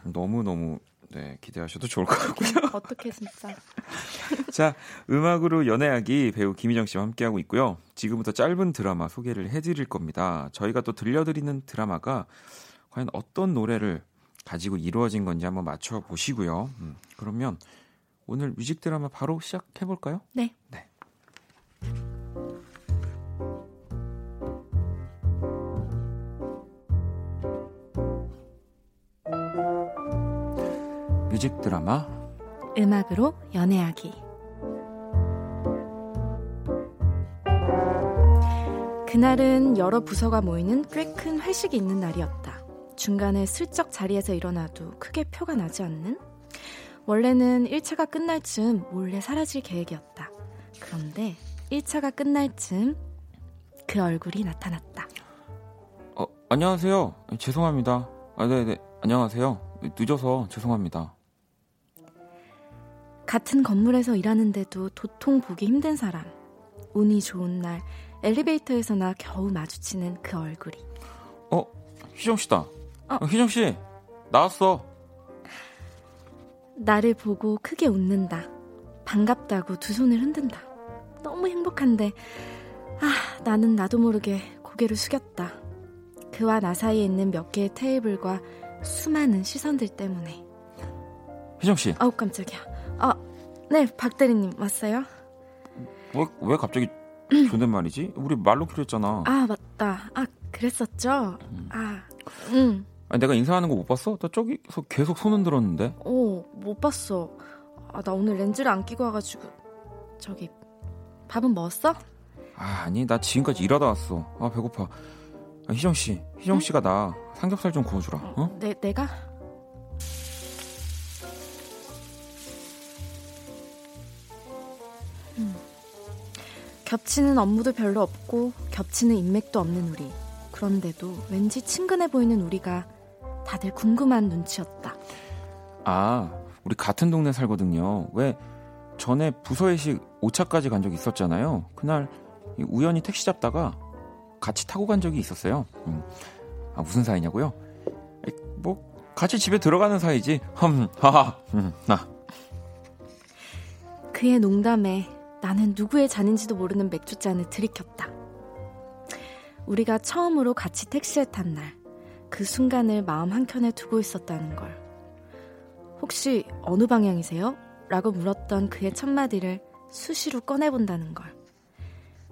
A: 너무 너무 네 기대하셔도 좋을 것 같고요.
E: 어떻게 진짜 [laughs]
A: 자 음악으로 연애하기 배우 김희정 씨와 함께하고 있고요. 지금부터 짧은 드라마 소개를 해드릴 겁니다. 저희가 또 들려드리는 드라마가 과연 어떤 노래를 가지고 이루어진 건지 한번 맞춰 보시고요. 음, 그러면 오늘 뮤직 드라마 바로 시작해 볼까요?
E: 네.
A: 네. 뮤직 드라마
E: 음악으로 연애하기. 그날은 여러 부서가 모이는 꽤 큰 회식이 있는 날이었다. 중간에 슬쩍 자리에서 일어나도 크게 표가 나지 않는? 원래는 1차가 끝날 즈음 몰래 사라질 계획이었다. 그런데 1차가 끝날 즈음 그 얼굴이 나타났다.
A: 어, 안녕하세요. 죄송합니다. 아, 네네. 안녕하세요. 늦어서 죄송합니다.
E: 같은 건물에서 일하는데도 도통 보기 힘든 사람. 운이 좋은 날 엘리베이터에서나 겨우 마주치는 그 얼굴이.
A: 어, 희정 씨다.
E: 어.
A: 어, 희정 씨, 나왔어.
E: 나를 보고 크게 웃는다. 반갑다고 두 손을 흔든다. 너무 행복한데, 아, 나는 나도 모르게 고개를 숙였다. 그와 나 사이에 있는 몇 개의 테이블과 수많은 시선들 때문에.
A: 희정 씨,
E: 아우, 깜짝이야. 아, 네, 박 대리님, 왔어요?
A: 왜, 왜 갑자기 존댓말이지? 우리 말로 필요했잖아.
E: 아, 맞다. 아, 그랬었죠? 아, 응.
A: 아니, 내가 인사하는 거 못 봤어? 나 저기서 계속 손 흔들었는데.
E: 오, 못 봤어. 아, 나 오늘 렌즈를 안 끼고 와가지고. 저기, 밥은 먹었어?
A: 아, 아니, 나 지금까지 일하다 왔어. 아, 배고파. 아, 희정 씨, 희정 씨가 나 삼겹살 좀 구워주라. 어?
E: 내, 내가? 겹치는 업무도 별로 없고 겹치는 인맥도 없는 우리. 그런데도 왠지 친근해 보이는 우리가 다들 궁금한 눈치였다.
A: 아, 우리 같은 동네 살거든요. 왜 전에 부서회식 5차까지 간 적이 있었잖아요. 그날 우연히 택시 잡다가 같이 타고 간 적이 있었어요. 음. 아, 무슨 사이냐고요? 뭐 같이 집에 들어가는 사이지. 흠, 하하. 음, 나.
E: 그의 농담에 나는 누구의 잔인지도 모르는 맥주잔을 들이켰다. 우리가 처음으로 같이 택시에 탄 날, 그 순간을 마음 한켠에 두고 있었다는 걸. 혹시 어느 방향이세요? 라고 물었던 그의 첫마디를 수시로 꺼내본다는 걸.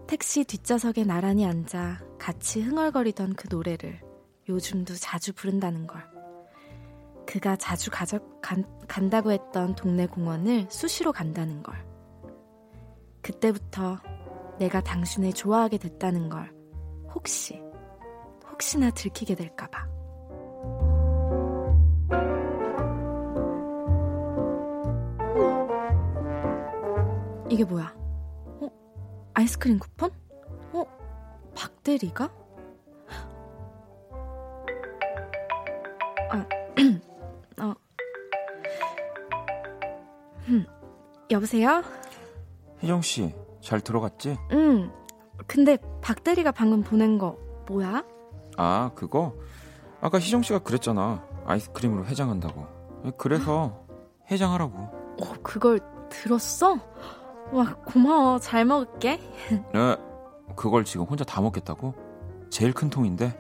E: 택시 뒷좌석에 나란히 앉아 같이 흥얼거리던 그 노래를 요즘도 자주 부른다는 걸. 그가 자주 가져, 간, 간다고 했던 동네 공원을 수시로 간다는 걸. 그때부터 내가 당신을 좋아하게 됐다는 걸 혹시, 혹시나 들키게 될까봐. 이게 뭐야? 어? 아이스크림 쿠폰? 어? 박대리가? 아, [clears throat] 어. 음, 여보세요?
A: 희정 씨, 잘 들어갔지?
E: 응. 근데 박대리가 방금 보낸 거 뭐야?
A: 아, 그거? 아까 희정 씨가 그랬잖아. 아이스크림으로 해장한다고. 그래서 해장하라고.
E: 어, 그걸 들었어? 와, 고마워. 잘 먹을게. [laughs]
A: 네, 그걸 지금 혼자 다 먹겠다고? 제일 큰 통인데?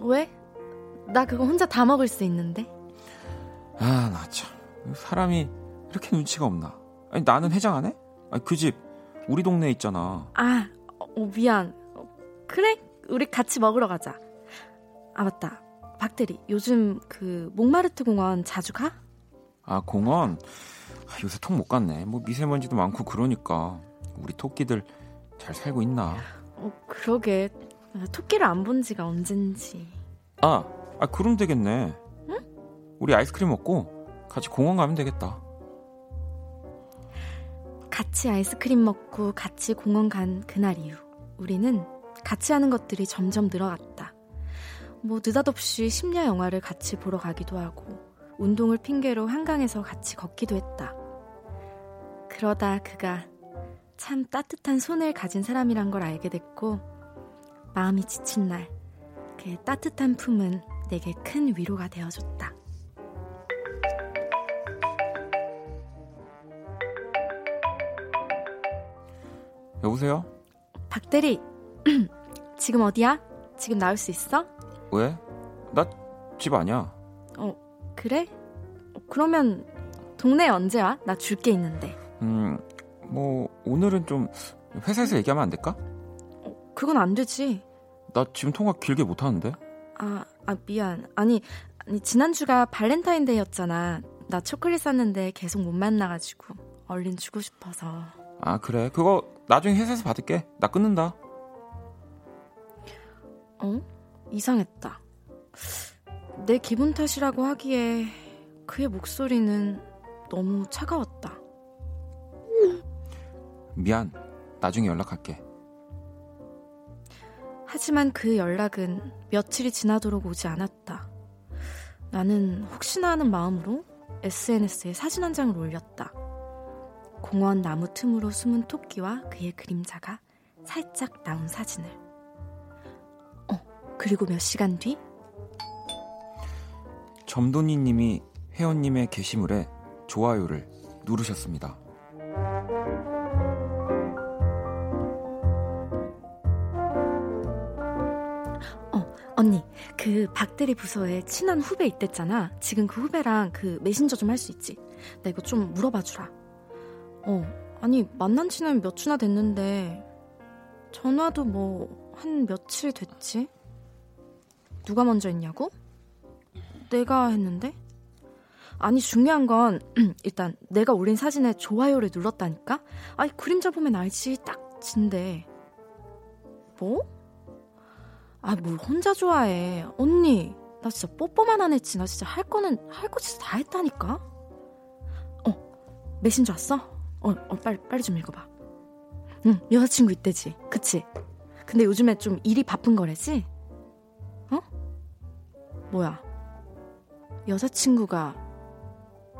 E: 왜? 나 그거 혼자 다 먹을 수 있는데.
A: 아, 나 참. 사람이 이렇게 눈치가 없나? 아니, 나는 해장 안 해? 아니, 그 집, 우리 동네에 있잖아.
E: 아, 어, 미안. 어, 그래, 우리 같이 먹으러 가자. 아, 맞다. 박대리, 요즘 그 몽마르트 공원 자주 가?
A: 아, 공원? 아, 요새 통 못 갔네. 뭐 미세먼지도 많고 그러니까. 우리 토끼들 잘 살고 있나?
E: 어, 그러게. 토끼를 안 본 지가 언젠지.
A: 아, 아, 그럼 되겠네. 응? 우리 아이스크림 먹고 같이 공원 가면 되겠다.
E: 같이 아이스크림 먹고 같이 공원 간 그날 이후 우리는 같이 하는 것들이 점점 늘어갔다. 뭐 느닷없이 심야 영화를 같이 보러 가기도 하고 운동을 핑계로 한강에서 같이 걷기도 했다. 그러다 그가 참 따뜻한 손을 가진 사람이란 걸 알게 됐고 마음이 지친 날 그의 따뜻한 품은 내게 큰 위로가 되어줬다.
A: 여보세요?
E: 박대리, [clears throat] 지금 어디야? 지금 나올 수 있어?
A: 왜? 나 집 아니야.
E: 어, 그래? 그러면 동네 언제 와? 나 줄 게 있는데.
A: 음, 뭐 오늘은 좀 회사에서 얘기하면 안 될까?
E: 어, 그건 안 되지.
A: 나 지금 통화 길게 못 하는데.
E: 아, 아 미안. 아니, 아니 지난주가 발렌타인데이였잖아. 나 초콜릿 샀는데 계속 못 만나가지고 얼른 주고 싶어서.
A: 아 그래? 그거 나중에 회사에서 받을게. 나 끊는다.
E: 어? 이상했다. 내 기분 탓이라고 하기에 그의 목소리는 너무 차가웠다.
A: 미안. 나중에 연락할게.
E: 하지만 그 연락은 며칠이 지나도록 오지 않았다. 나는 혹시나 하는 마음으로 SNS에 사진 한 장을 올렸다. 공원 나무 틈으로 숨은 토끼와 그의 그림자가 살짝 나온 사진을. 어, 그리고 몇 시간 뒤?
A: 점돈이 님이 회원님의 게시물에 좋아요를 누르셨습니다.
E: 어, 언니, 그 박대리 부서에 친한 후배 있댔잖아. 지금 그 후배랑 그 메신저 좀 할 수 있지? 나 이거 좀 물어봐 주라. 어, 아니, 만난 지는 몇 주나 됐는데, 전화도 뭐, 한 며칠 됐지? 누가 먼저 했냐고? 내가 했는데? 아니, 중요한 건, [clears throat] 일단, 내가 올린 사진에 좋아요를 눌렀다니까? 아니, 그림자 보면 알지. 딱 진데. 뭐? 아, 뭘 혼자 좋아해. 언니, 나 진짜 뽀뽀만 안 했지. 나 진짜 할 거는, 할 거 진짜 다 했다니까? 어, 메신저 왔어? 어, 어, 빨리, 빨리 좀 읽어봐. 응, 여자친구 있대지. 그치? 근데 요즘에 좀 일이 바쁜 거래지? 어? 뭐야? 여자친구가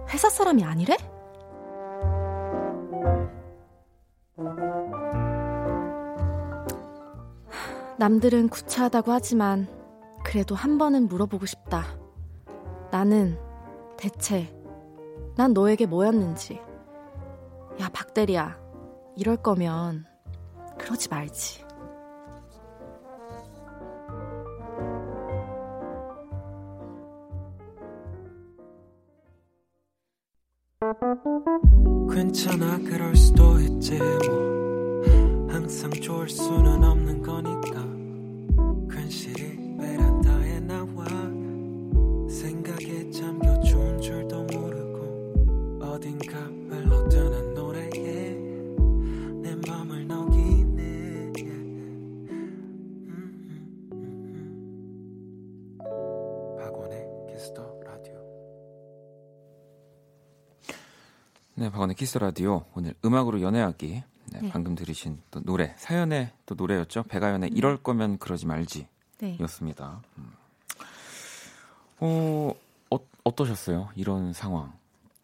E: 회사 사람이 아니래? 남들은 구차하다고 하지만 그래도 한 번은 물어보고 싶다. 나는 대체 난 너에게 뭐였는지. 야, 박대리야. 이럴 거면 그러지 말지.
F: 괜찮아 그럴 수도 있지 뭐 항상 좋을 수는 없는 거니까 괜시리 베란다에 나와 생각에 잠겨 좋은 줄도 모르고 어딘가 박원의 키스 라디오
A: 오늘 음악으로 연애하기. 네,
E: 네.
A: 방금 들으신 또 노래 사연의 또 노래였죠. 배가연의 이럴 거면 그러지 말지.
E: 네.
A: 였습니다. 음. 어, 어 어떠셨어요? 이런 상황.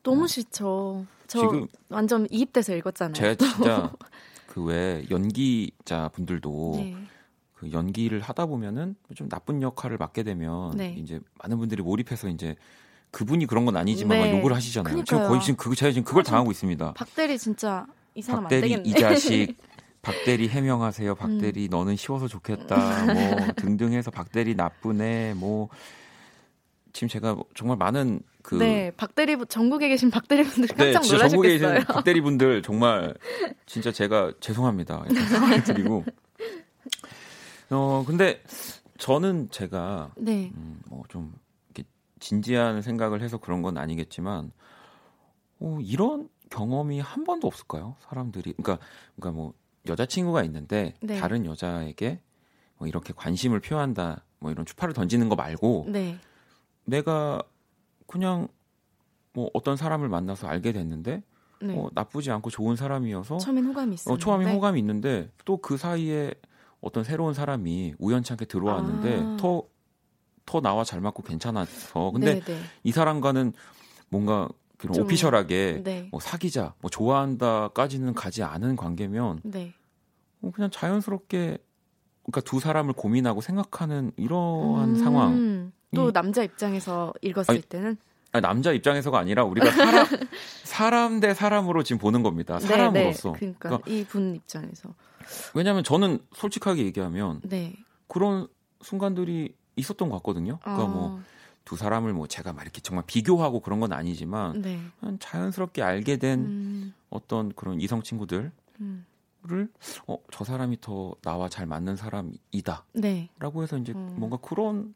E: 너무 싫죠. 저
A: 지금-
E: 완전 이입돼서 읽었잖아요.
A: 제가 진짜 [laughs] 그 왜 연기자 분들도
E: 네.
A: 그 연기를 하다 보면은 좀 나쁜 역할을 맡게 되면
E: 네.
A: 이제 많은 분들이 몰입해서 이제 그분이 그런 건 아니지만 막
E: 네.
A: 욕을 하시잖아요. 지금
E: 그러니까요.
A: 거의 지금 그 제가 지금 그걸
E: 맞아.
A: 당하고 있습니다.
E: 박대리 진짜 이 사람 안
A: 박대리
E: 되겠네.
A: 이 자식 [laughs] 박대리 해명하세요. 박대리 너는 쉬워서 좋겠다. [laughs] 뭐 등등 해서 박대리 나쁘네. 뭐 지금 제가 정말 많은 그
E: 네, 박대리 전국에 계신 박대리 분들
A: 네,
E: 깜짝
A: 진짜 전국에
E: 놀라셨겠어요.
A: 계신 박대리 분들 [laughs] 정말 진짜 제가 죄송합니다. 이렇게 사과를 드리고. 어 근데 저는 제가
E: 네,
A: 음, 뭐좀 진지한 생각을 해서 그런 건 아니겠지만 어, 이런 경험이 한 번도 없을까요? 사람들이 그러니까 그러니까 뭐 여자친구가 있는데
E: 네.
A: 다른 여자에게 뭐 이렇게 관심을 표한다 뭐 이런 추파를 던지는 거 말고
E: 네,
A: 내가 그냥 뭐 어떤 사람을 만나서 알게 됐는데
E: 네.
A: 어, 나쁘지 않고 좋은 사람이어서
E: 처음엔 호감이 있어요.
A: 어, 처음에 호감이 있는데 또 그 사이에 어떤 새로운 사람이 우연찮게 들어왔는데
E: 아.
A: 더, 더 나와 잘 맞고 괜찮아서 근데
E: 네, 네.
A: 이 사람과는 뭔가 그런
E: 좀,
A: 오피셜하게
E: 네.
A: 뭐 사귀자, 뭐 좋아한다까지는 가지 않은 관계면
E: 네.
A: 어, 그냥 자연스럽게 그러니까 두 사람을 고민하고 생각하는 이러한
E: 음,
A: 상황.
E: 또
A: 이-
E: 남자 입장에서 읽었을
A: 아니,
E: 때는
A: 아니, 남자 입장에서가 아니라 우리가 사람 [laughs] 사람 대 사람으로 지금 보는 겁니다. 사람으로서.
E: 네, 네. 그러니까,
A: 그러니까
E: 이분 입장에서
A: 왜냐하면 저는 솔직하게 얘기하면
E: 네.
A: 그런 순간들이 있었던 것 같거든요. 그러니까
E: 어,
A: 뭐두 사람을 뭐 제가 막 이렇게 정말 비교하고 그런 건 아니지만
E: 네.
A: 자연스럽게 알게 된
E: 음,
A: 어떤 그런 이성 친구들을
E: 음,
A: 어, 저 사람이 더 나와 잘 맞는 사람이다라고
E: 네.
A: 해서 이제
E: 음.
A: 뭔가 그런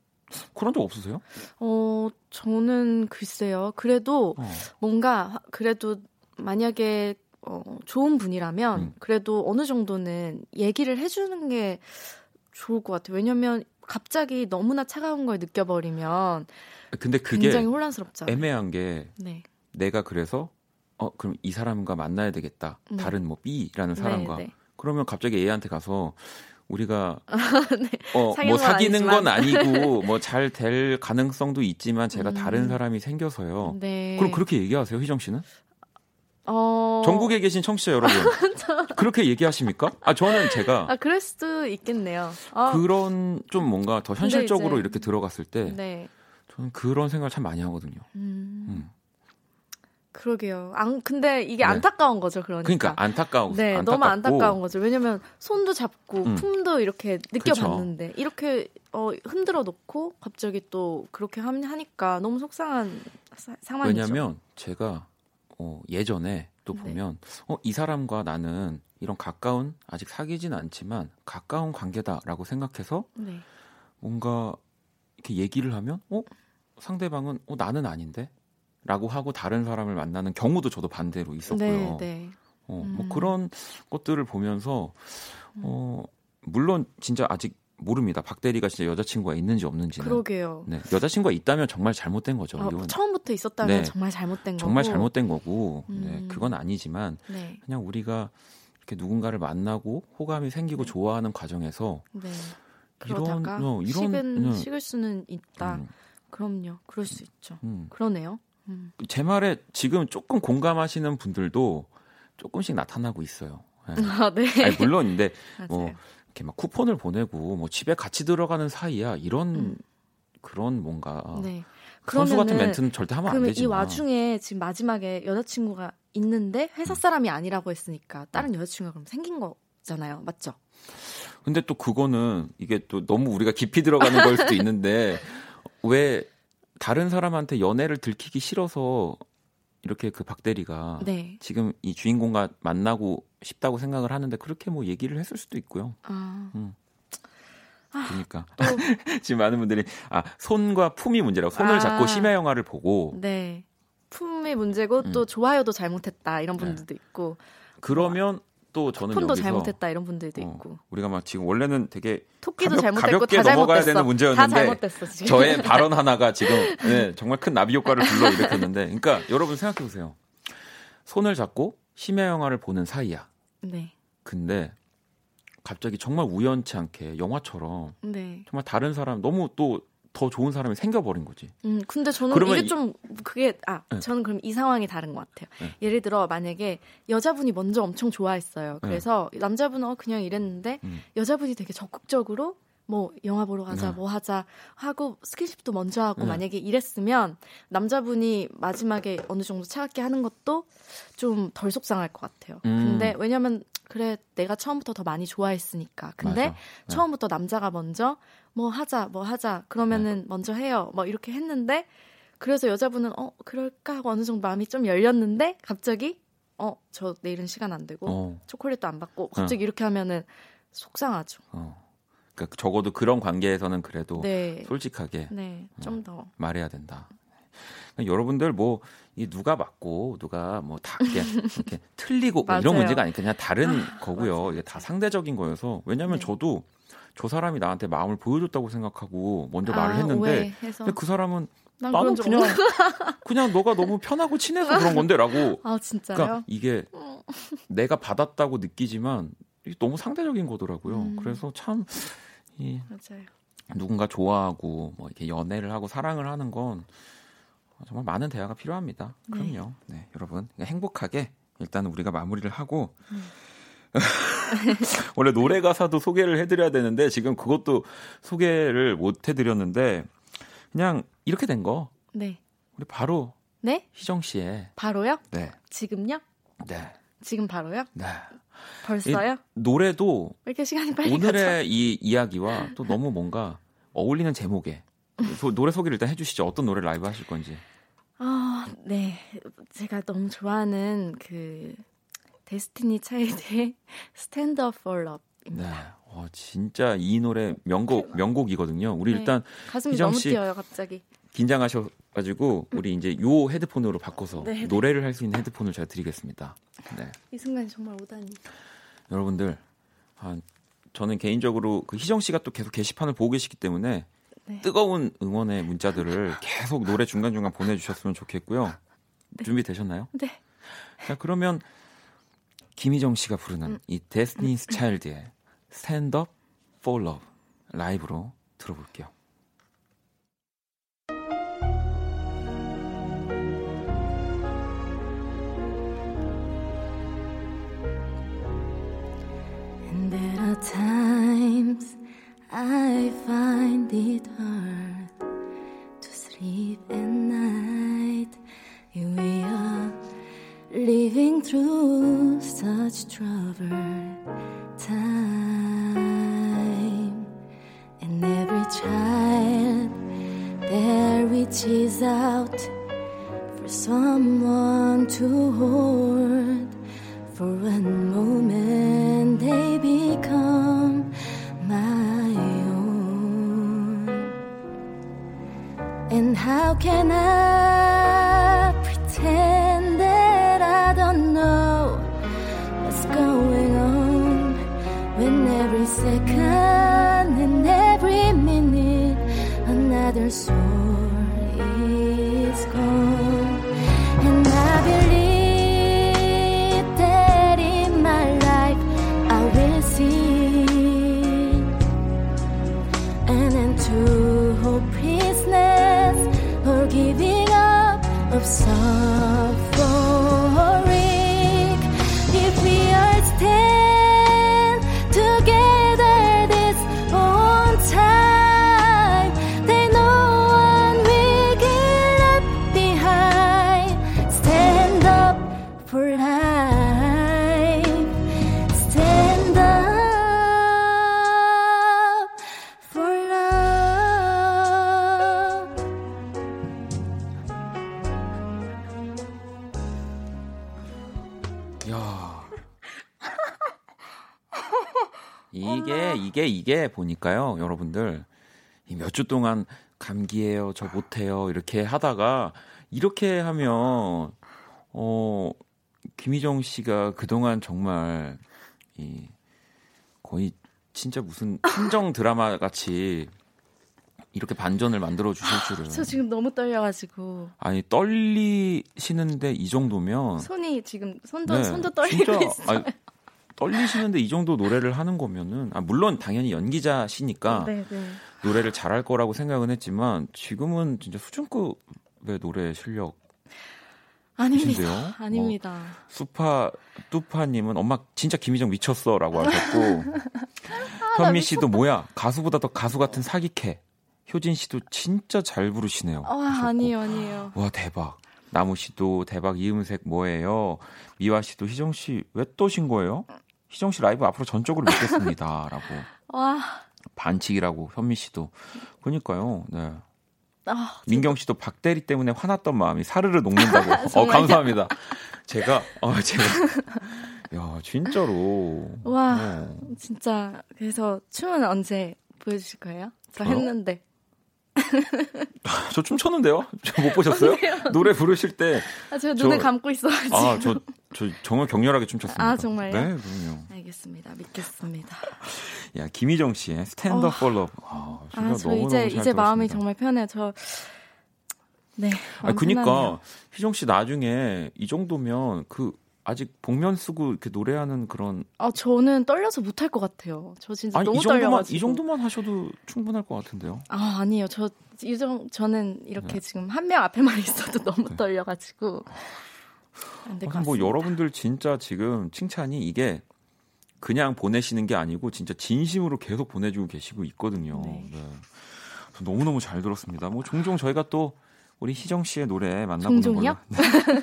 A: 그런 적 없으세요?
E: 어, 저는 글쎄요. 그래도
A: 어.
E: 뭔가 화- 그래도 만약에 어, 좋은 분이라면
A: 음.
E: 그래도 어느 정도는 얘기를 해주는 게 좋을 것 같아요. 왜냐면 갑자기 너무나 차가운 걸 느껴버리면
A: 근데 그게
E: 굉장히 혼란스럽잖아요.
A: 애매한 게
E: 네.
A: 내가 그래서 어 그럼 이 사람과 만나야 되겠다.
E: 네.
A: 다른 뭐 B라는 사람과
E: 네, 네.
A: 그러면 갑자기 A한테 가서 우리가 [laughs]
E: 네.
A: 어,
E: 뭐건
A: 사귀는 건. 아니고 [laughs] 뭐 잘 될 가능성도 있지만 제가
E: 음.
A: 다른 사람이 생겨서요.
E: 네.
A: 그럼 그렇게 얘기하세요, 희정 씨는?
E: 어...
A: 전국에 계신 청취자 여러분. 그렇게 얘기하십니까? 아, 저는 제가
E: 아, 그럴 수도 있겠네요. 아,
A: 그런 좀 뭔가 더 현실적으로
E: 이제-
A: 이렇게 들어갔을 때
E: 네.
A: 저는 그런 생각을 참 많이 하거든요.
E: 음,
A: 음.
E: 그러게요. 안, 근데 이게
A: 네.
E: 안타까운 거죠, 그러니까.
A: 그러니까 안타까워.
E: 네,
A: 안타깝고
E: 너무 안타까운 거죠. 왜냐면 손도 잡고
A: 음.
E: 품도 이렇게 느껴봤는데 이렇게 어, 흔들어 놓고 갑자기 또 그렇게 함- 하니까 너무 속상한 사- 상황이죠.
A: 왜냐면 제가 어, 예전에 또
E: 네.
A: 보면 어, 이 사람과 나는 이런 가까운 아직 사귀지는 않지만 가까운 관계다라고 생각해서
E: 네.
A: 뭔가 이렇게 얘기를 하면 어 상대방은 어 나는 아닌데 라고 하고 다른 사람을 만나는 경우도 저도 반대로 있었고요.
E: 네, 네.
A: 어, 뭐
E: 음.
A: 그런 것들을 보면서 어 물론 진짜 아직 모릅니다. 박 대리가 진짜 여자친구가 있는지 없는지는.
E: 그러게요.
A: 네, 여자친구가 있다면 정말 잘못된 거죠.
E: 어,
A: 이건
E: 처음부터 있었다면
A: 네.
E: 정말 잘못된
A: 정말
E: 거고.
A: 잘못된 거고 네,
E: 음.
A: 그건 아니지만
E: 네.
A: 그냥 우리가 이렇게 누군가를 만나고 호감이 생기고
E: 네.
A: 좋아하는 과정에서
E: 네.
A: 이런 어, 이런
E: 식은
A: 음,
E: 식을 수는 있다.
A: 음,
E: 그럼요. 그럴 수 있죠.
A: 음.
E: 그러네요. 음.
A: 제 말에 지금 조금 공감하시는 분들도 조금씩 나타나고 있어요. 네. [laughs]
E: 아, 네.
A: 아니, 물론 근데
E: 맞아요.
A: 뭐 이렇게 막 쿠폰을 보내고 뭐 집에 같이 들어가는 사이야 이런
E: 음.
A: 그런 뭔가
E: 네.
A: 선수 같은 멘트는 절대 하면 안 되지.
E: 이 와중에 지금 마지막에 여자친구가 있는데
A: 음.
E: 회사 사람이 아니라고 했으니까 다른 여자친구가 그럼 생긴 거잖아요. 맞죠?
A: 근데 또 그거는 이게 또 너무 우리가 깊이 들어가는 걸 수도 있는데 [laughs] 왜 다른 사람한테 연애를 들키기 싫어서 이렇게 그 박대리가
E: 네.
A: 지금 이 주인공과 만나고 싶다고 생각을 하는데 그렇게 뭐 얘기를 했을 수도 있고요.
E: 아,
A: 그러니까 [laughs] 지금 많은 분들이 아 손과 품이 문제라고 손을
E: 아.
A: 잡고 심야 영화를 보고
E: 네. 품이 문제고
A: 음.
E: 또 좋아요도 잘못했다 이런
A: 네.
E: 분들도 있고
A: 그러면 또 저는
E: 폰도
A: 여기서
E: 잘못했다 이런 분들도
A: 어,
E: 있고
A: 우리가 막 지금 원래는 되게
E: 토끼도
A: 가볍- 가볍게
E: 다
A: 넘어가야
E: 잘못됐어.
A: 되는 문제였는데
E: 다 잘못됐어 지금.
A: 저의 발언 [laughs] 하나가 지금 네, 정말 큰 나비 효과를 불러 일으켰는데, 그러니까 여러분 생각해 보세요. 손을 잡고 심야 영화를 보는 사이야.
E: 네.
A: 근데 갑자기 정말 우연치 않게 영화처럼
E: 네.
A: 정말 다른 사람 너무 또 더 좋은 사람이 생겨버린 거지.
E: 음, 근데 저는 이게
A: 이-
E: 좀 그게 아,
A: 네.
E: 저는 그럼 이 상황이 다른 것 같아요.
A: 네.
E: 예를 들어 만약에 여자분이 먼저 엄청 좋아했어요. 그래서 남자분은 어, 그냥 이랬는데
A: 음.
E: 여자분이 되게 적극적으로 뭐 영화 보러 가자,
A: 네.
E: 뭐 하자 하고 스킨십도 먼저 하고
A: 네.
E: 만약에 이랬으면 남자분이 마지막에 어느 정도 차갑게 하는 것도 좀 덜 속상할 것 같아요.
A: 음.
E: 근데 왜냐면 그래 내가 처음부터 더 많이 좋아했으니까. 근데
A: 맞아. 네.
E: 처음부터 남자가 먼저 뭐 하자, 뭐 하자 그러면은
A: 네.
E: 먼저 해요. 뭐 이렇게 했는데 그래서 여자분은 어 그럴까 하고 어느 정도 마음이 좀 열렸는데 갑자기 어 저 내일은 시간 안 되고
A: 어,
E: 초콜릿도 안 받고 갑자기 이렇게 하면은 속상하죠.
A: 어. 그러니까 적어도 그런 관계에서는 그래도
E: 네.
A: 솔직하게
E: 네, 좀 더.
A: 말해야 된다. 그러니까 여러분들 뭐 이 누가 맞고 누가 뭐 다 이렇게, [laughs] 이렇게 틀리고 뭐 이런. 문제가 아니고 그냥 다른 거고요. 이게 다 상대적인 거여서 왜냐하면
E: 네.
A: 저도 저 사람이 나한테 마음을 보여줬다고 생각하고 먼저
E: 아,
A: 말을 했는데
E: 오해해서.
A: 근데 그 사람은
E: 난
A: 나는 그냥. [laughs] 그냥 너가 너무 편하고 친해서 그런 건데라고.
E: 아 진짜요?
A: 그러니까 이게 내가 받았다고 느끼지만 이게 너무 상대적인 거더라고요.
E: 음.
A: 그래서 참 이,
E: 맞아요.
A: 누군가 좋아하고 뭐 이렇게 연애를 하고 사랑을 하는 건 정말 많은 대화가 필요합니다.
E: 네.
A: 그럼요. 네, 여러분 그러니까 행복하게 일단 우리가 마무리를 하고
E: 음. [laughs]
A: 원래 노래 가사도 소개를 해드려야 되는데 지금 그것도 소개를 못 해드렸는데 그냥 이렇게 된 거
E: 네.
A: 우리 바로
E: 네?
A: 희정 씨의
E: 바로요?
A: 네,
E: 지금요?
A: 네,
E: 지금 바로요?
A: 네
E: 벌써요?
A: 노래도
E: 왜 이렇게 시간이 빨리 가죠?
A: 오늘의 이 이야기와 또 너무 뭔가 어울리는 제목에 소- 노래 소개를 일단 해주시죠. 어떤 노래 라이브 하실 건지.
E: 아, 네. 제가 너무 좋아하는 그 데스티니 차일드의 Stand Up for
A: 네.
E: Love입니다.
A: 어, 진짜 이 노래 명곡 명곡이거든요. 우리
E: 네.
A: 일단
E: 가슴이
A: 희정
E: 너무
A: 씨.
E: 뛰어요, 갑자기.
A: 긴장하셔 가지고 우리 이제 요 헤드폰으로 바꿔서
E: 네, 네.
A: 노래를 할 수 있는 헤드폰을 제가 드리겠습니다. 네.
E: 이 순간이 정말 오다니.
A: 여러분들, 아, 저는 개인적으로 그 희정 씨가 또 계속 게시판을 보고 계시기 때문에
E: 네.
A: 뜨거운 응원의 문자들을 [laughs] 계속 노래 중간중간 보내주셨으면 좋겠고요. 준비되셨나요?
E: 네.
A: 자, 그러면 김희정 씨가 부르는
E: 음.
A: 이 데스티니스 차일드의 Stand Up for Love 라이브로 들어볼게요.
E: There are times I find it hard to sleep at night. We are living through such troubled time, and every child there reaches out for someone to hold. For one moment how can I
A: 이게 이게 이게 보니까요, 여러분들. 이몇주 동안 감기예요, 저 못해요 이렇게 하다가 이렇게 하면 어 김희정 씨가 그동안 정말 이 거의 진짜 무슨 친정 드라마 같이 이렇게 반전을 만들어 주실 줄은.
E: 저 지금 너무 떨려가지고.
A: 아니 떨리시는데 이 정도면
E: 손이 지금 손도
A: 네,
E: 손도 떨리고
A: 진짜,
E: 있어요.
A: 아니, 떨리시는데 이 정도 노래를 하는 거면은 아, 물론 당연히 연기자시니까
E: 네, 네.
A: 노래를 잘할 거라고 생각은 했지만 지금은 진짜 수준급의 노래 실력.
E: 아닙니다.
A: 계신데요? [laughs]
E: 아닙니다.
A: 수파 뚜파님은 엄마 진짜 김희정 미쳤어라고 하셨고 [laughs]
E: 나
A: 현미 씨도. 뭐야 가수보다 더 가수 같은 사기캐. 효진 씨도 진짜 잘 부르시네요.
E: 와,
A: 하셨고.
E: 아니에요, 아니에요.
A: 와 대박. 나무 씨도 대박 이음색 뭐예요? 미화 씨도 희정 씨왜 또신 거예요? 희정 씨 라이브 앞으로 전적으로 믿겠습니다라고 [laughs]
E: 와,
A: 반칙이라고 현미 씨도 그러니까요. 네.
E: 아,
A: 민경 씨도 박 대리 때문에 화났던 마음이 사르르 녹는다고. [laughs] 어? 감사합니다. 제가 어 제가 야 진짜로.
E: 와.
A: 어.
E: 진짜. 그래서 춤은 언제 보여주실 거예요? 저
A: 저요?
E: 했는데. [laughs]
A: 저 춤췄는데요? 저 못 보셨어요? 노래 부르실 때
E: 아, 제가
A: 저-
E: 눈을 감고 있어가지고.
A: 아, 저, 저 정말 격렬하게 춤췄습니다.
E: 아, 정말요?
A: 네, 그럼요.
E: 알겠습니다. 믿겠습니다. [laughs]
A: 야, 김희정 씨의 스탠드
E: 어.
A: Up for Love. 아,
E: 아, 저
A: 너무너무
E: 이제,
A: 잘
E: 이제 마음이
A: 들었습니다.
E: 정말 편해요. 저, 네.
A: 아, 그니까. 희정 씨 나중에 이 정도면 그 아직 복면 쓰고 이렇게 노래하는 그런
E: 아, 저는 떨려서 못할 것 같아요. 저 진짜
A: 아니
E: 너무
A: 이 정도만
E: 떨려가지고.
A: 이 정도만 하셔도 충분할 것 같은데요.
E: 아, 아니에요. 저, 이정, 저는 이렇게 지금 한 명 앞에만 [laughs] 있어도 너무
A: 네.
E: 떨려가지고. 안될것
A: 아무튼 뭐
E: 같습니다.
A: 여러분들 진짜 지금 칭찬이 이게 그냥 보내시는 게 아니고 진짜 진심으로 계속 보내주고 계시고 있거든요.
E: 네.
A: 네. 그래서 너무 너무 잘 들었습니다. 뭐 종종 저희가 또 우리 희정 씨의 노래 만나보는
E: 종종이요?
A: 걸로.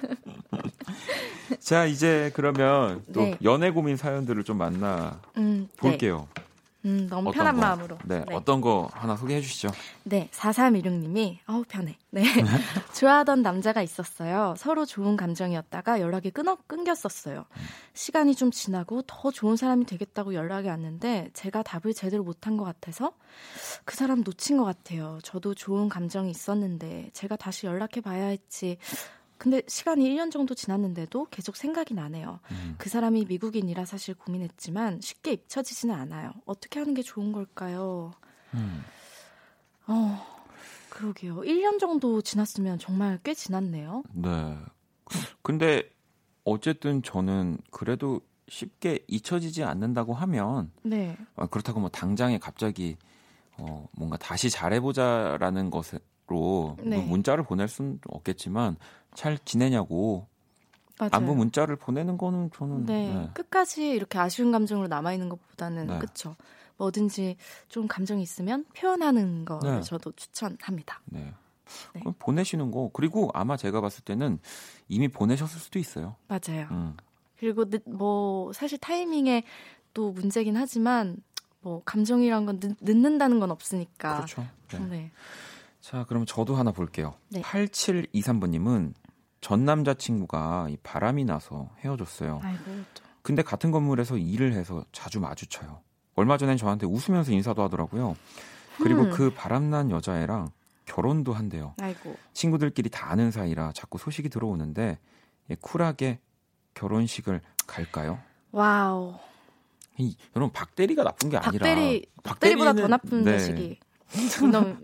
A: [laughs] 자 이제 그러면 또
E: 네.
A: 연애 고민 사연들을 좀 만나
E: 음, 네.
A: 볼게요.
E: 음, 너무 편한
A: 거?
E: 마음으로.
A: 네, 어떤 거 하나 소개해 주시죠.
E: 네, 4316님이, 어우, 편해. 네. [laughs] 좋아하던 남자가 있었어요. 서로 좋은 감정이었다가 연락이 끊어, 끊겼었어요. 시간이 좀 지나고 더 좋은 사람이 되겠다고 연락이 왔는데 제가 답을 제대로 못한 것 같아서 그 사람 놓친 것 같아요. 저도 좋은 감정이 있었는데 제가 다시 연락해 봐야 했지. 근데 시간이 1년 정도 지났는데도 계속 생각이 나네요.
A: 음.
E: 그 사람이 미국인이라 사실 고민했지만 쉽게 잊혀지지는 않아요. 어떻게 하는 게 좋은 걸까요?
A: 음.
E: 어, 그러게요. 1년 정도 지났으면 정말 꽤 지났네요.
A: 네. 근데 어쨌든 저는 그래도 쉽게 잊혀지지 않는다고 하면
E: 네.
A: 아, 그렇다고 뭐 당장에 갑자기 어, 뭔가 다시 잘해보자라는 것으로
E: 네.
A: 뭐 문자를 보낼 수는 없겠지만 잘 지내냐고
E: 맞아요.
A: 안부 문자를 보내는 거는 저는
E: 네.
A: 네.
E: 끝까지 이렇게 아쉬운 감정으로 남아 있는 것보다는,
A: 네.
E: 그쵸. 뭐든지 좀 감정이 있으면 표현하는 거를
A: 네.
E: 저도 추천합니다.
A: 네.
E: 네.
A: 그럼 보내시는 거 그리고 아마 제가 봤을 때는 이미 보내셨을 수도 있어요.
E: 맞아요.
A: 음.
E: 그리고 늦, 뭐, 사실 타이밍에 또 문제긴 하지만, 뭐, 감정이란 건 늦, 늦는다는 건 없으니까.
A: 그렇죠. 네.
E: 네.
A: 자, 그럼 저도 하나 볼게요.
E: 네.
A: 8723번님은 전 남자친구가 이 바람이 나서 헤어졌어요.
E: 아이고, 또.
A: 근데 같은 건물에서 일을 해서 자주 마주쳐요. 얼마 전엔 저한테 웃으면서 인사도 하더라고요. 그리고
E: 음.
A: 그 바람난 여자애랑 결혼도 한대요.
E: 아이고.
A: 친구들끼리 다 아는 사이라 자꾸 소식이 들어오는데 예, 쿨하게 결혼식을 갈까요?
E: wow.
A: 이, 여러분 박대리가 나쁜 게 아니라
E: 박대리, 박대리보다 더 나쁜
A: 네. [laughs]
E: 너무,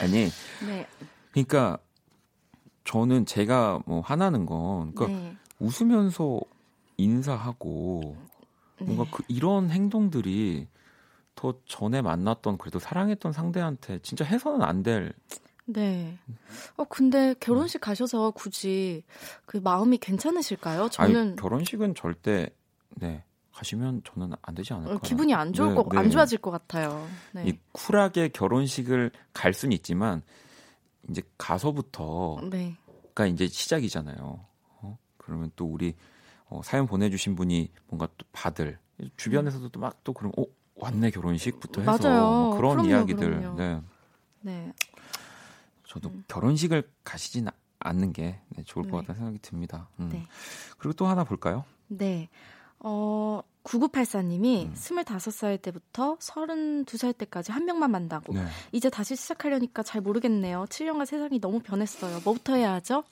A: 아니
E: 네.
A: 그러니까 저는 제가 뭐 화나는 건 그러니까
E: 네.
A: 웃으면서 인사하고 뭔가
E: 네.
A: 그 이런 행동들이 더 전에 만났던 그래도 사랑했던 상대한테 진짜 해서는 안될
E: 네. 어, 근데 결혼식 가셔서 굳이 그 마음이 괜찮으실까요?
A: 아니
E: 저는
A: 결혼식은 절대 네 가시면 저는 안 되지 않을까
E: 어, 기분이 안 좋을
A: 네,
E: 거,
A: 네.
E: 안 좋아질 것 같아요. 네.
A: 이 쿨하게 결혼식을 갈 수는 있지만 이제 가서부터가
E: 네.
A: 이제 시작이잖아요. 어? 그러면 또 우리 어, 사연 보내주신 분이 뭔가 또 받을 주변에서도 또 막또 그럼 어 왔네 결혼식부터 해서
E: 맞아요.
A: 뭐 그런
E: 그럼요,
A: 이야기들.
E: 그럼요.
A: 네.
E: 네.
A: 저도
E: 음.
A: 결혼식을 가시진 않는 게 네, 좋을 것
E: 네.
A: 같다는 생각이 듭니다. 음.
E: 네.
A: 그리고 또 하나 볼까요?
E: 네. 어, 9984님이
A: 음.
E: 25살 때부터 32살 때까지 한 명만 만나고
A: 네.
E: 이제 다시 시작하려니까 잘 모르겠네요. 7년간 세상이 너무 변했어요. 뭐부터 해야 하죠?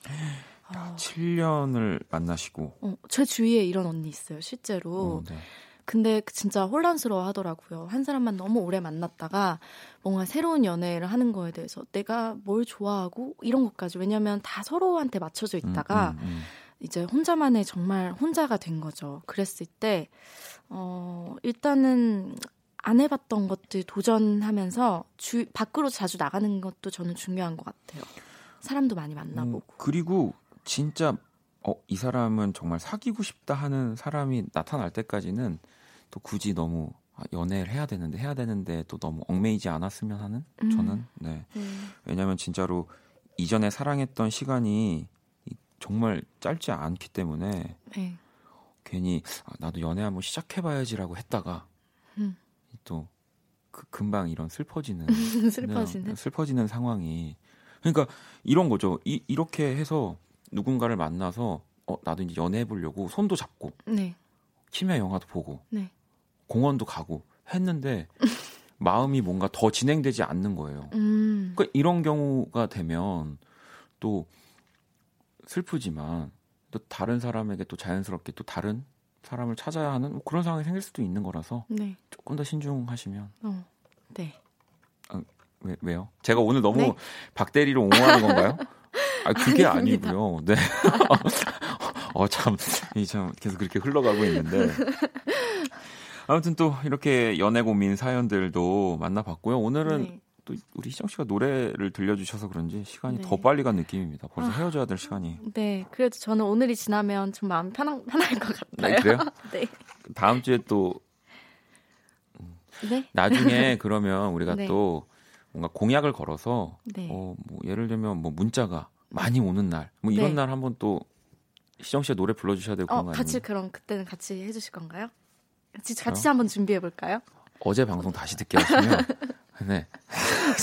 E: 어,
A: 7년을 만나시고.
E: 어, 제 주위에 이런 언니 있어요, 실제로.
A: 어, 네.
E: 근데 그 진짜 혼란스러워 하더라고요. 한 사람만 너무 오래 만났다가 뭔가 새로운 연애를 하는 거에 대해서 내가 뭘 좋아하고 이런 것까지. 왜냐면 다 서로한테 맞춰져 있다가
A: 음, 음, 음.
E: 이제 혼자만의 정말 혼자가 된 거죠. 그랬을 때, 어, 일단은 안 해봤던 것들 도전하면서 주, 밖으로 자주 나가는 것도 저는 중요한 것 같아요. 사람도 많이 만나보고.
A: 음, 그리고 진짜 어, 이 사람은 정말 사귀고 싶다 하는 사람이 나타날 때까지는 또 굳이 너무 아, 연애를 해야 되는데 해야 되는데 또 너무 얽매이지 않았으면 하는
E: 음.
A: 저는 네.
E: 음.
A: 왜냐하면 진짜로 이전에 사랑했던 시간이 이- 정말 짧지 않기 때문에
E: 네.
A: 괜히 아, 나도 연애 한번 시작해봐야지라고 했다가
E: 음.
A: 또 그, 금방 이런 슬퍼지는 [laughs]
E: 슬퍼지는.
A: 네, 슬퍼지는 상황이 그러니까 이런 거죠. 이, 이렇게 해서 누군가를 만나서 어 나도 이제 연애해 보려고 손도 잡고
E: 네.
A: 심야 영화도 보고
E: 네.
A: 공원도 가고 했는데 [laughs] 마음이 뭔가 더 진행되지 않는 거예요.
E: 음.
A: 그러니까 이런 경우가 되면 또 슬프지만 또 다른 사람에게 또 자연스럽게 또 다른 사람을 찾아야 하는 뭐 그런 상황이 생길 수도 있는 거라서
E: 네.
A: 조금 더 신중하시면
E: 어. 네.
A: 왜, 왜요? 제가 오늘 너무
E: 네.
A: 박 대리를 옹호하는 건가요? [laughs] 아, 그게
E: 아닙니다.
A: 아니고요. 네. [laughs] 어, 참, 이 참, 계속 그렇게 흘러가고 있는데. [laughs] 아무튼 또 이렇게 연애 고민 사연들도 만나봤고요. 오늘은
E: 네.
A: 또 우리 희정 씨가 노래를 들려주셔서 그런지 시간이
E: 네.
A: 더 빨리 간 느낌입니다. 벌써
E: 아.
A: 헤어져야 될 시간이.
E: 네. 그래도 저는 오늘이 지나면 좀 마음 편한 편할 것 같아요.
A: 네, 그래요? [laughs]
E: 네.
A: 다음 주에 또
E: 네.
A: 나중에 [laughs] 그러면 우리가
E: 네.
A: 또 뭔가 공약을 걸어서
E: 네.
A: 어, 뭐 예를 들면 뭐 문자가 많이 오는 날, 뭐 이런
E: 네.
A: 날 한번 또 시정 씨가 노래 불러주셔야 되고
E: 어,
A: 거
E: 같이? 그럼 그때는 같이 해주실 건가요? 같이? 같이 한번 준비해 볼까요?
A: 어제 방송 다시 듣게 하시면 [laughs] 네. [laughs]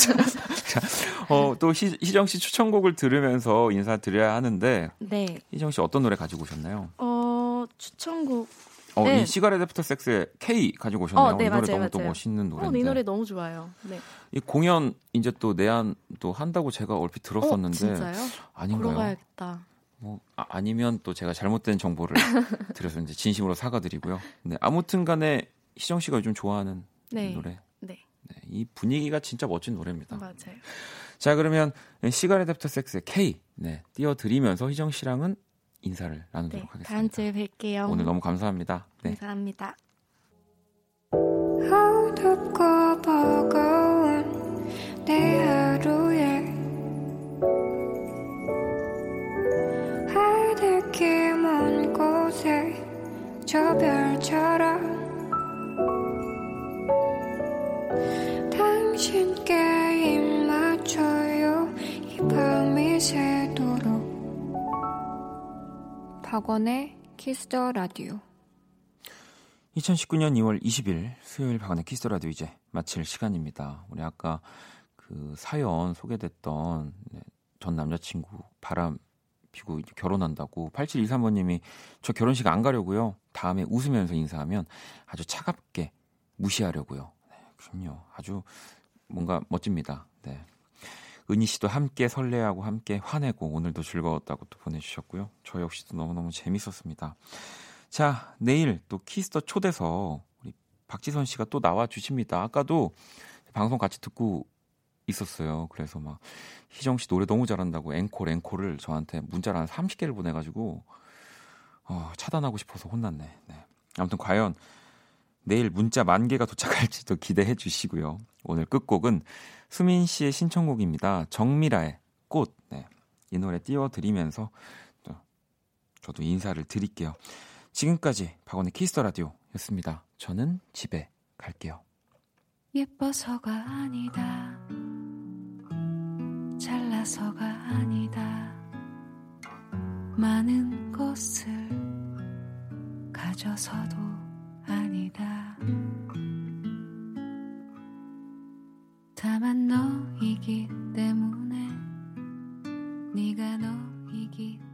A: 자, 어, 또 희, 희정 씨 추천곡을 들으면서 인사드려야 하는데
E: 네.
A: 희정 씨 어떤 노래 가지고 오셨나요?
E: 어 추천곡.
A: 어,
E: 네.
A: 이 시가렛 애프터 섹스의 K 가지고 오셨네요.
E: 어, 네,
A: 이 노래
E: 맞아요,
A: 너무 또
E: 맞아요.
A: 멋있는 노래인데.
E: 어, 이 노래 너무 좋아요. 네.
A: 이 공연 이제 또 내한 또 한다고 제가 얼핏 들었었는데
E: 어, 진짜요?
A: 아닌가요?
E: 보러 가야겠다.
A: 뭐 아니면 또 제가 잘못된 정보를 [laughs] 드려서 이제 진심으로 사과드리고요. 네, 아무튼간에 희정 씨가 요즘 좋아하는
E: 네.
A: 이 노래.
E: 네.
A: 네, 이 분위기가 진짜 멋진 노래입니다.
E: 맞아요.
A: 자 그러면 시가렛 애프터 섹스의 K 네, 띄워드리면서 희정 씨랑은 인사를
E: 네.
A: 나누도록 하겠습니다.
E: 다음 주에 뵐게요.
A: 오늘 너무 감사합니다. 네.
E: 감사합니다.
G: Kiss the Radio
A: 2019년 2월 20일 수요일 박원의 Kiss Radio 이제 마칠 시간입니다. 우리 아까 그 사연 소개됐던 네, 전 남자친구 바람 피고 결혼한다고 8723번님이 저 결혼식 안 가려고요. 다음에 웃으면서 인사하면 아주 차갑게 무시하려고요. 네, 그럼요. 아주 뭔가 멋집니다. 네. 은희 씨도 함께 설레하고 함께 화내고 오늘도 즐거웠다고 또 보내주셨고요. 저 역시도 너무너무 재밌었습니다. 자, 내일 또 Kiss the 초대석 우리 박지선 씨가 또 나와 주십니다. 아까도 방송 같이 듣고 있었어요. 그래서 막 희정 씨 노래 너무 잘한다고 앵콜 앵콜을 저한테 문자를 한 30개를 보내가지고 어, 차단하고 싶어서 혼났네. 네. 아무튼 과연 내일 문자 만 개가 도착할지도 기대해 주시고요. 오늘 끝곡은 수민 씨의 신청곡입니다. 정밀아의 꽃. 네. 이 노래 띄워드리면서 또 저도 인사를 드릴게요. 지금까지 박원의 Kiss the Radio였습니다. 저는 집에 갈게요.
G: 예뻐서가 아니다. 잘나서가 아니다. 많은 것을 가져서도 아니다. 다만 너이기 때문에 네가 너이기 때문에